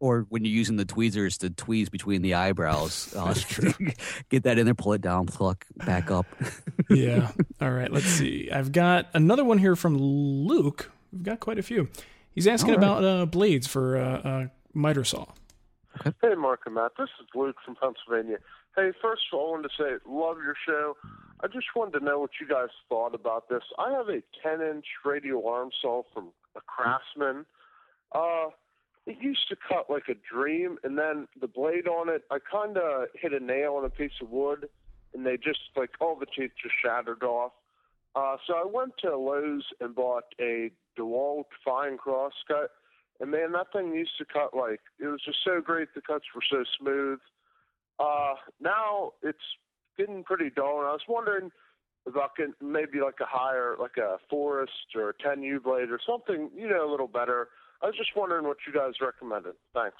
[SPEAKER 4] or when you're using the tweezers to tweeze between the eyebrows. Uh, get that in there, pull it down, pluck back up.
[SPEAKER 3] yeah. All right. Let's see. I've got another one here from Luke. We've got quite a few. He's asking
[SPEAKER 9] All right.
[SPEAKER 3] about uh, blades for uh, uh, miter saw.
[SPEAKER 9] Hey, Marc and Matt. This is Luke from Pennsylvania. Hey, first of all, I wanted to say, love your show. I just wanted to know what you guys thought about this. I have a 10 inch radial arm saw from a Craftsman. Uh, it used to cut like a dream, and then the blade on it, I kind of hit a nail on a piece of wood, and they just like all the teeth just shattered off. Uh, so I went to Lowe's and bought a DeWalt fine crosscut, and man, that thing used to cut like it was just so great. The cuts were so smooth. Uh, now it's getting pretty dull, and I was wondering about getting maybe like a higher, like a Forrest or a Tenryu blade or something, you know, a little better. I was just wondering what you guys recommended. Thanks.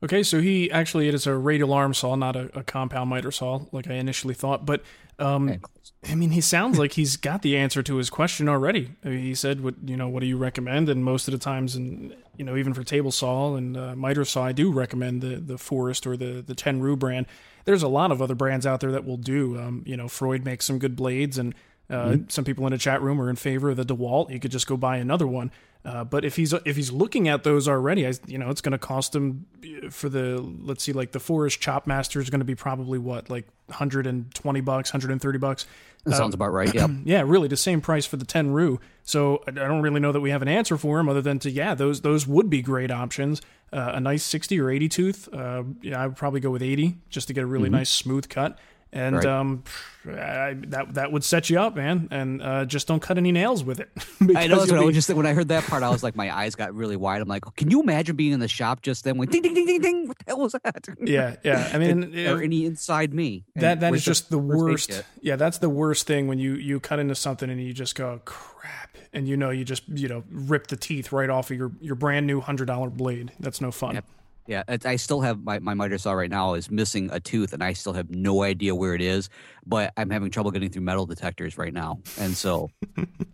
[SPEAKER 3] Okay, so he actually it is a radial arm saw, not a, a compound miter saw, like I initially thought. But um, I mean, he sounds like he's got the answer to his question already. I mean, he said, "What you know? What do you recommend?" And most of the times, and you know, even for table saw and uh, miter saw, I do recommend the the Forrest or the the Tenryu brand. There's a lot of other brands out there that will do. Um, you know, Freud makes some good blades, and uh, mm-hmm. some people in the chat room are in favor of the DeWalt. You could just go buy another one. Uh, but if he's if he's looking at those already, I, you know, it's going to cost him uh, for the let's see, like the Forrest Chopmaster is going to be probably what like 120 bucks, 130 bucks.
[SPEAKER 4] That sounds uh, about right. Yeah.
[SPEAKER 3] yeah, really the same price for the Ten Tenryu. So I don't really know that we have an answer for him other than to yeah, those those would be great options. Uh, a nice 60 or 80 tooth. Uh, yeah, I would probably go with 80 just to get a really mm-hmm. nice smooth cut and right. um, I, that that would set you up, man. And uh, just don't cut any nails with it.
[SPEAKER 4] I know. Be... I was just when I heard that part, I was like, my eyes got really wide. I'm like, can you imagine being in the shop just then? When ding ding ding ding ding, what the hell was that?
[SPEAKER 3] Yeah, yeah. I mean,
[SPEAKER 4] or any inside me.
[SPEAKER 3] That that is just the worst. Yeah, that's the worst thing when you you cut into something and you just go crap, and you know you just you know rip the teeth right off of your your brand new hundred dollar blade. That's no fun.
[SPEAKER 4] Yep. Yeah, I still have my, my miter saw right now is missing a tooth, and I still have no idea where it is. But I'm having trouble getting through metal detectors right now, and so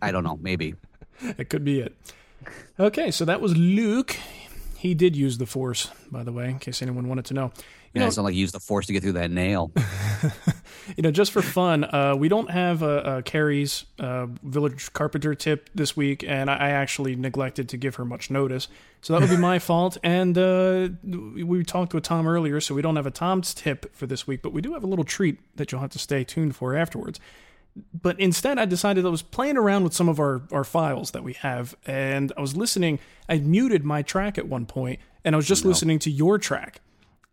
[SPEAKER 4] I don't know. Maybe
[SPEAKER 3] it could be it. Okay, so that was Luke. He did use the force, by the way, in case anyone wanted to know.
[SPEAKER 4] You know, it's not like use the force to get through that nail.
[SPEAKER 3] you know, just for fun, uh, we don't have a, a Carrie's uh, village carpenter tip this week, and I actually neglected to give her much notice, so that would be my fault. And uh, we talked with Tom earlier, so we don't have a Tom's tip for this week, but we do have a little treat that you'll have to stay tuned for afterwards. But instead, I decided I was playing around with some of our, our files that we have, and I was listening. I muted my track at one point, and I was just no. listening to your track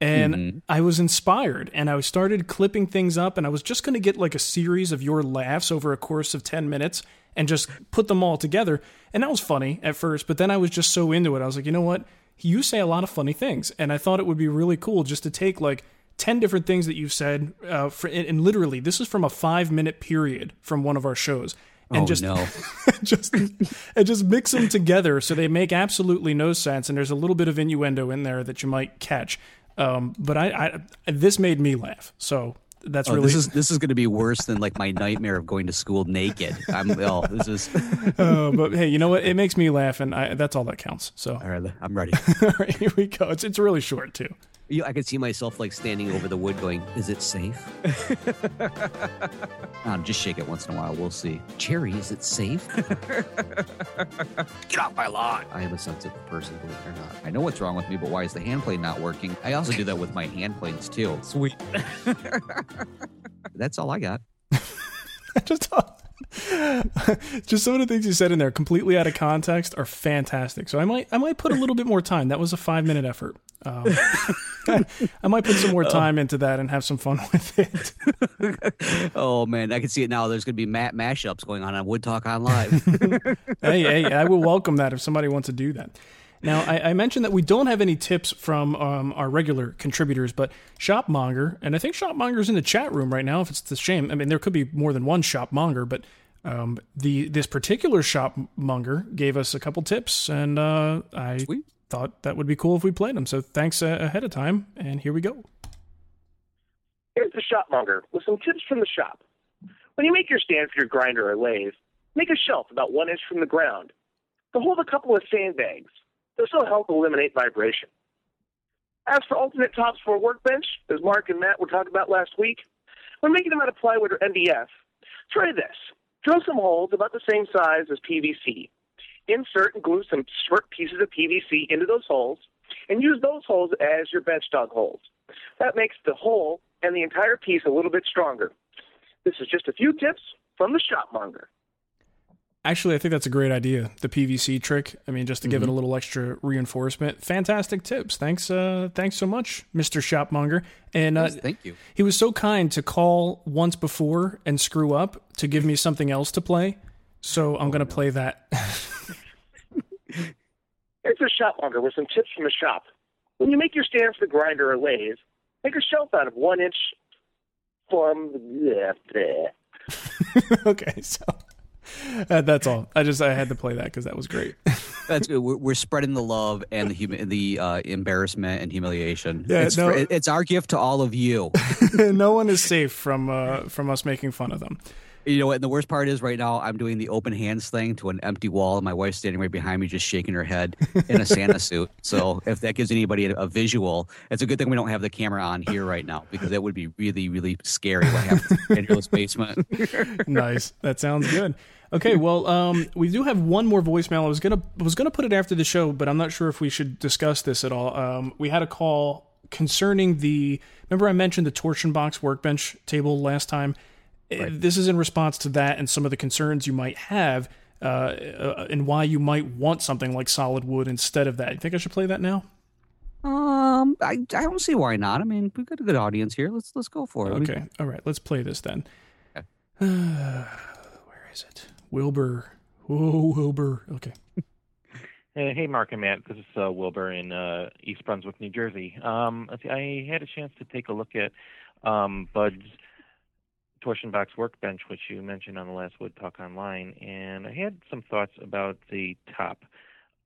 [SPEAKER 3] and mm-hmm. I was inspired and I started clipping things up and I was just going to get like a series of your laughs over a course of 10 minutes and just put them all together. And that was funny at first, but then I was just so into it. I was like, you know what? You say a lot of funny things. And I thought it would be really cool just to take like 10 different things that you've said. Uh, for, and literally, this is from a five minute period from one of our shows. And
[SPEAKER 4] oh,
[SPEAKER 3] just,
[SPEAKER 4] no.
[SPEAKER 3] just and just mix them together so they make absolutely no sense. And there's a little bit of innuendo in there that you might catch. Um, but I, I, this made me laugh. So that's
[SPEAKER 4] oh,
[SPEAKER 3] really
[SPEAKER 4] this is this is going to be worse than like my nightmare of going to school naked. I'm oh, this is.
[SPEAKER 3] uh, but hey, you know what? It makes me laugh, and I, that's all that counts. So
[SPEAKER 4] all right, I'm ready.
[SPEAKER 3] all right, here we go. It's it's really short too.
[SPEAKER 4] You, I could see myself like standing over the wood, going, "Is it safe?" um, just shake it once in a while. We'll see. Cherry, is it safe? Get off my lawn! I am a sensitive person, believe it or not. I know what's wrong with me, but why is the hand plane not working? I also do that with my hand planes too.
[SPEAKER 3] Sweet.
[SPEAKER 4] That's all I got.
[SPEAKER 3] just just some of the things you said in there completely out of context are fantastic so i might i might put a little bit more time that was a five minute effort um, I might put some more time into that and have some fun with
[SPEAKER 4] it. oh man, I can see it now. There's going to be Matt mashups going on on Wood Talk Online.
[SPEAKER 3] hey, hey, I will welcome that if somebody wants to do that. Now, I, I, mentioned that we don't have any tips from um, our regular contributors, but Shopmonger, and I think Shopmonger's in the chat room right now. If it's the shame, I mean, there could be more than one Shopmonger, but um, the this particular Shopmonger gave us a couple tips, and uh, I Sweet thought that would be cool if we played them. So thanks uh, ahead of time, and here we go.
[SPEAKER 10] Here's the shopmonger with some tips from the shop. When you make your stand for your grinder or lathe, make a shelf about one inch from the ground to hold a couple of sandbags. This will help eliminate vibration. As for alternate tops for a workbench, as Marc and Matt were talking about last week, when making them out of plywood or MDF, try this. Drill some holes about the same size as PVC insert and glue some short pieces of PVC into those holes and use those holes as your bench dog holes. That makes the hole and the entire piece a little bit stronger. This is just a few tips from the shopmonger.
[SPEAKER 3] Actually, I think that's a great idea. The PVC trick. I mean, just to give it a
[SPEAKER 4] Mhm.
[SPEAKER 3] little extra reinforcement. Fantastic tips. Thanks, uh, thanks so much, Mister Shopmonger. And uh,
[SPEAKER 4] Yes, thank you.
[SPEAKER 3] He was so kind to call once before and screw up to give me something else to play. So I'm gonna play that.
[SPEAKER 10] it's a shopmonger with some tips from the shop. When you make your stand for the grinder or lathe, make a shelf out of one inch from yeah, bleh.
[SPEAKER 3] okay, so uh, that's all. I just I had to play that because that was great.
[SPEAKER 4] That's good. We're, we're spreading the love and the humi- the uh, embarrassment and humiliation.
[SPEAKER 3] Yeah,
[SPEAKER 4] it's,
[SPEAKER 3] no-
[SPEAKER 4] fr- it's our gift to all of you.
[SPEAKER 3] no one is safe from uh, from us making fun of them.
[SPEAKER 4] You know what? And the worst part is right now I'm doing the open hands thing to an empty wall, and my wife's standing right behind me, just shaking her head in a Santa suit. So if that gives anybody a, a visual, it's a good thing we don't have the camera on here right now because that would be really, really scary what happens in Angela's basement.
[SPEAKER 3] nice. That sounds good. Okay, well, um, we do have one more voicemail. I was gonna was gonna put it after the show, but I'm not sure if we should discuss this at all. Um, we had a call concerning the. Remember, I mentioned the torsion box workbench table last time. Uh, This is in response to that and some of the concerns you might have, uh, uh, and why you might want something like solid wood instead of that. You think I should play that now?
[SPEAKER 4] Um, I, I don't see why not. I mean, we've got a good audience here. Let's let's go for it.
[SPEAKER 3] Okay. All right. Let's play this then. It? Wilbur. Whoa, Wilbur. Okay.
[SPEAKER 11] Hey, Marc and Matt. This is uh, Wilbur in uh, East Brunswick, New Jersey. Um, I had a chance to take a look at um, Bud's torsion box workbench, which you mentioned on the last Wood Talk Online, and I had some thoughts about the top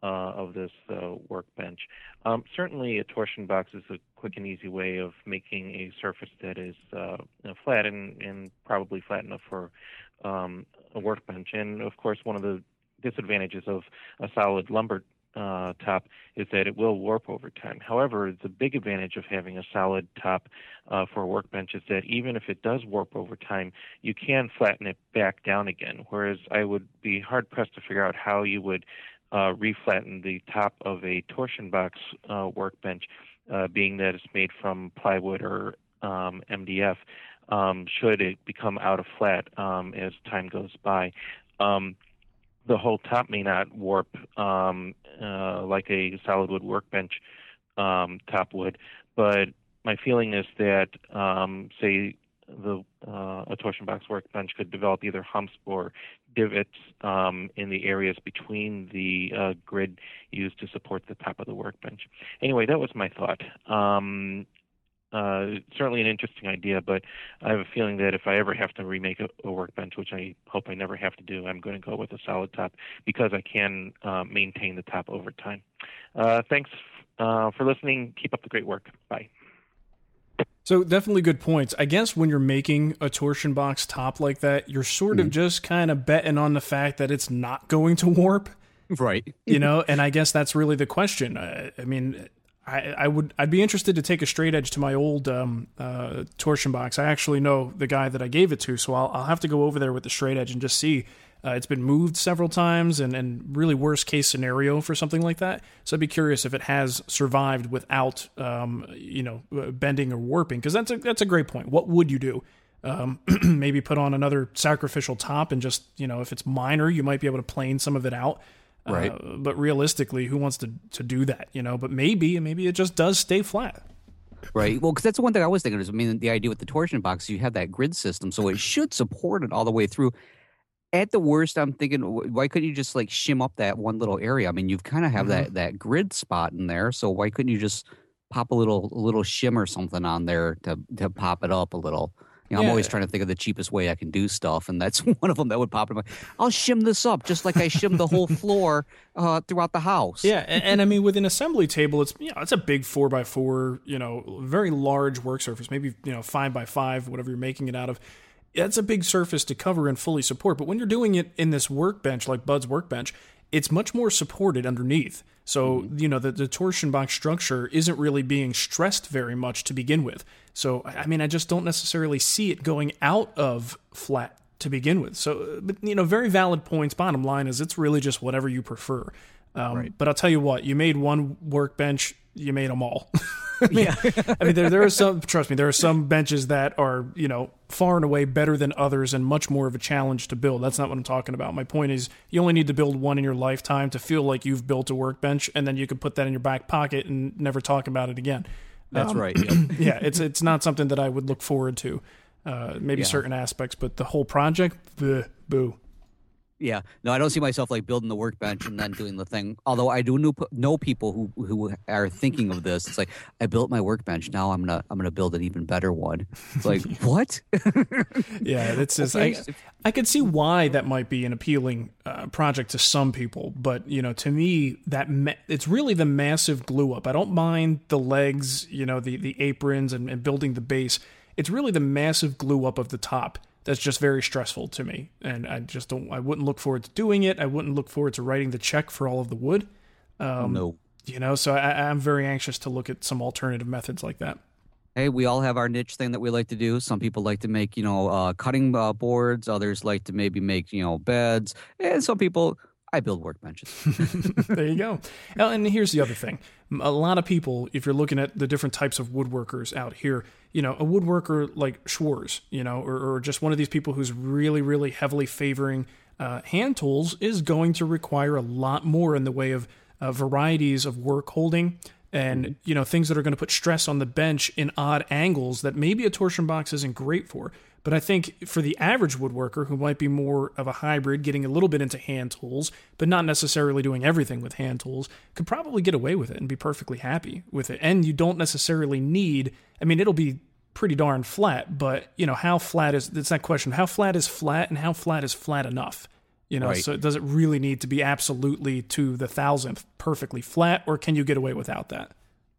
[SPEAKER 11] uh, of this uh, workbench. Um, certainly, a torsion box is a quick and easy way of making a surface that is uh, flat and, and probably flat enough for um, a workbench. And of course, one of the disadvantages of a solid lumber uh, top is that it will warp over time. However, the big advantage of having a solid top uh, for a workbench is that even if it does warp over time, you can flatten it back down again. Whereas I would be hard pressed to figure out how you would uh, reflatten the top of a torsion box uh, workbench, uh, being that it's made from plywood or um, MDF. Um, should it become out of flat um, as time goes by, um, the whole top may not warp um, uh, like a solid wood workbench um, top would, but my feeling is that um, say the uh, a torsion box workbench could develop either humps or divots um, in the areas between the uh, grid used to support the top of the workbench. Anyway, that was my thought. Um, uh, certainly an interesting idea, but I have a feeling that if I ever have to remake a, a workbench, which I hope I never have to do, I'm going to go with a solid top because I can uh, maintain the top over time. Uh, thanks uh, for listening. Keep up the great work. Bye.
[SPEAKER 3] So definitely good points. I guess when you're making a torsion box top like that, you're sort of just kind of betting on the fact that it's not going to warp,
[SPEAKER 4] Right.
[SPEAKER 3] you know. and I guess that's really the question. I, I mean, I, I would I'd be interested to take a straight edge to my old um, uh, torsion box. I actually know the guy that I gave it to, so I'll I'll have to go over there with the straight edge and just see. Uh, it's been moved several times, and, and really worst case scenario for something like that. So I'd be curious if it has survived without, um, you know, uh, bending or warping. Because that's a that's a great point. What would you do? Um, maybe put on another sacrificial top, and just you know, if it's minor, you might be able to plane some of it out.
[SPEAKER 4] Right.
[SPEAKER 3] Uh, but realistically, who wants to to do that? You know. But maybe maybe it just does stay flat.
[SPEAKER 4] Right. Well, because that's the one thing I was thinking is, I mean, the idea with the torsion box, you have that grid system, so it should support it all the way through. At the worst, I'm thinking, why couldn't you just like shim up that one little area? I mean, you've kind of have that that grid spot in there, so why couldn't you just pop a little a little shim or something on there to to pop it up a little? You know, I'm always trying to think of the cheapest way I can do stuff, and that's one of them that would pop in my. I'll shim this up just like I shim the whole floor uh, throughout the house.
[SPEAKER 3] Yeah, and, and I mean, with an assembly table, it's you know, it's a big four by four, you know, very large work surface, maybe you know five by five, whatever you're making it out of. That's a big surface to cover and fully support. But when you're doing it in this workbench, like Bud's workbench, it's much more supported underneath. So you know the, the torsion box structure isn't really being stressed very much to begin with. So I mean, I just don't necessarily see it going out of flat to begin with. So, uh, but you know, very valid points. Bottom line is, it's really just whatever you prefer. Um, But I'll tell you what, you made one workbench, you made them all. I mean, I mean there, there are some, trust me, there are some benches that are, you know, far and away better than others and much more of a challenge to build. That's not what I'm talking about. My point is you only need to build one in your lifetime to feel like you've built a workbench and then you can put that in your back pocket and never talk about it again.
[SPEAKER 4] That's
[SPEAKER 3] Um,
[SPEAKER 4] right. Yep.
[SPEAKER 3] yeah, it's it's not something that I would look forward to. Uh, maybe
[SPEAKER 4] Yeah.
[SPEAKER 3] certain aspects, but the whole project, bleh, boo.
[SPEAKER 4] Yeah, no, I don't see myself like building the workbench and then doing the thing. Although I do know, know people who who are thinking of this. It's like I built my workbench. Now I'm gonna I'm gonna build an even better one. It's like what?
[SPEAKER 3] Yeah, it's just
[SPEAKER 4] Okay,
[SPEAKER 3] I, I could see why that might be an appealing uh, project to some people, but you know, to me, that ma- it's really the massive glue up. I don't mind the legs, you know, the the aprons and, and building the base. It's really the massive glue up of the top that's just very stressful to me, and I just don't. I wouldn't look forward to doing it. I wouldn't look forward to writing the check for all of the wood. Um,
[SPEAKER 4] no.
[SPEAKER 3] You know, so I, I'm very anxious to look at some alternative methods like that.
[SPEAKER 4] Hey, we all have our niche thing that we like to do. Some people like to make, you know, uh, cutting uh, boards. Others like to maybe make, you know, beds. And some people, I build workbenches.
[SPEAKER 3] there you go. And here's the other thing. A lot of people, if you're looking at the different types of woodworkers out here, you know, a woodworker like Schwarz, you know, or, or just one of these people who's really, really heavily favoring uh, hand tools is going to require a lot more in the way of uh, varieties of work holding and you know things that are going to put stress on the bench in odd angles that maybe a torsion box isn't great for but i think for the average woodworker who might be more of a hybrid getting a little bit into hand tools but not necessarily doing everything with hand tools could probably get away with it and be perfectly happy with it and you don't necessarily need i mean it'll be pretty darn flat but you know how flat is it's that question how flat is flat and how flat is flat enough you know,
[SPEAKER 4] Right.
[SPEAKER 3] so does it really need to be absolutely to the thousandth perfectly flat, or can you get away without that?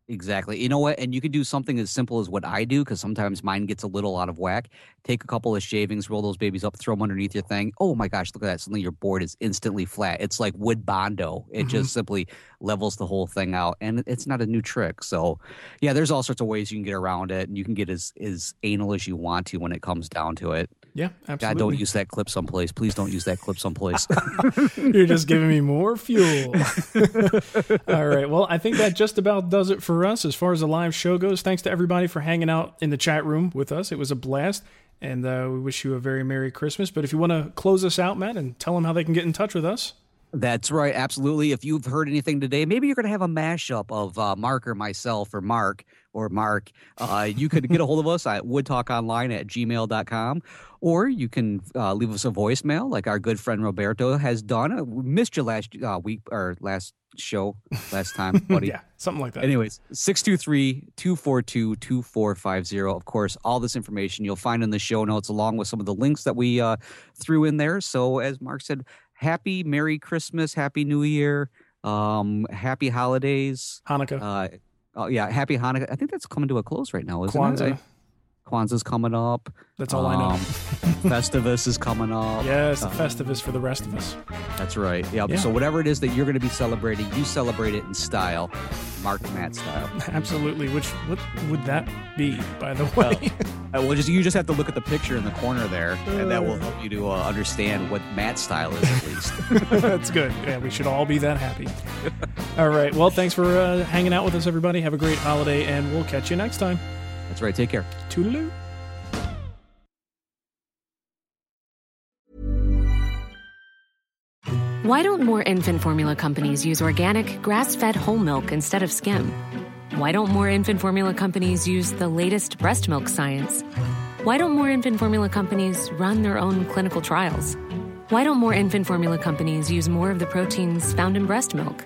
[SPEAKER 4] Exactly. You know what? And you can do something as simple as what I do because sometimes mine gets a little out of whack. Take a couple of shavings, roll those babies up, throw them underneath your thing. Oh my gosh, look at that. Suddenly your board is instantly flat. It's like wood bondo. It
[SPEAKER 3] Mhm.
[SPEAKER 4] just simply levels the whole thing out. And it's not a new trick. So, yeah, there's all sorts of ways you can get around it. And you can get as, as anal as you want to when it comes down to it.
[SPEAKER 3] Yeah,
[SPEAKER 4] God,
[SPEAKER 3] absolutely.
[SPEAKER 4] don't use that clip someplace. Please don't use that clip someplace.
[SPEAKER 3] You're just giving me more fuel. All right. Well, I think that just about does it for us as far as the live show goes. Thanks to everybody for hanging out in the chat room with us. It was a blast. And uh, we wish you a very Merry Christmas. But if you want to close us out, Matt, and tell them how they can get in touch with us.
[SPEAKER 4] That's right, absolutely. If you've heard anything today, maybe you're going to have a mashup of uh, Marc or myself or Marc or Marc. Uh, you could get a hold of us at woodtalkonline at gmail.com or you can uh, leave us a voicemail like our good friend Roberto has done. Uh, we missed you last uh, week or last show, last time, buddy.
[SPEAKER 3] yeah, something like that.
[SPEAKER 4] Anyways, 623-242-2450. Of course, all this information you'll find in the show notes along with some of the links that we uh, threw in there. So as Marc said, happy Merry Christmas, Happy New Year, um, Happy Holidays.
[SPEAKER 3] Hanukkah.
[SPEAKER 4] Uh, oh, yeah, Happy Hanukkah. I think that's coming to a close right now, isn't
[SPEAKER 3] Kwanzaa.
[SPEAKER 4] it? Kwanzaa's coming up.
[SPEAKER 3] That's all I know.
[SPEAKER 4] Um, Festivus is coming up.
[SPEAKER 3] Yes,
[SPEAKER 4] Uh,
[SPEAKER 3] Festivus for the rest of us.
[SPEAKER 4] That's right. Yep.
[SPEAKER 3] Yeah.
[SPEAKER 4] So whatever it is that you're going to be celebrating, you celebrate it in style, Marc Matt style.
[SPEAKER 3] Absolutely. Which what would that be, by the way?
[SPEAKER 4] Uh, well, just you just have to look at the picture in the corner there, and that will help you to uh, understand what Matt's style is at least.
[SPEAKER 3] That's good. Yeah, we should all be that happy. all right. Well, thanks for uh, hanging out with us, everybody. Have a great holiday, and we'll catch you next time.
[SPEAKER 4] That's right. Take care.
[SPEAKER 3] Toodaloo.
[SPEAKER 12] Why don't more infant formula companies use organic, grass fed whole milk instead of skim? Why don't more infant formula companies use the latest breast milk science? Why don't more infant formula companies run their own clinical trials? Why don't more infant formula companies use more of the proteins found in breast milk?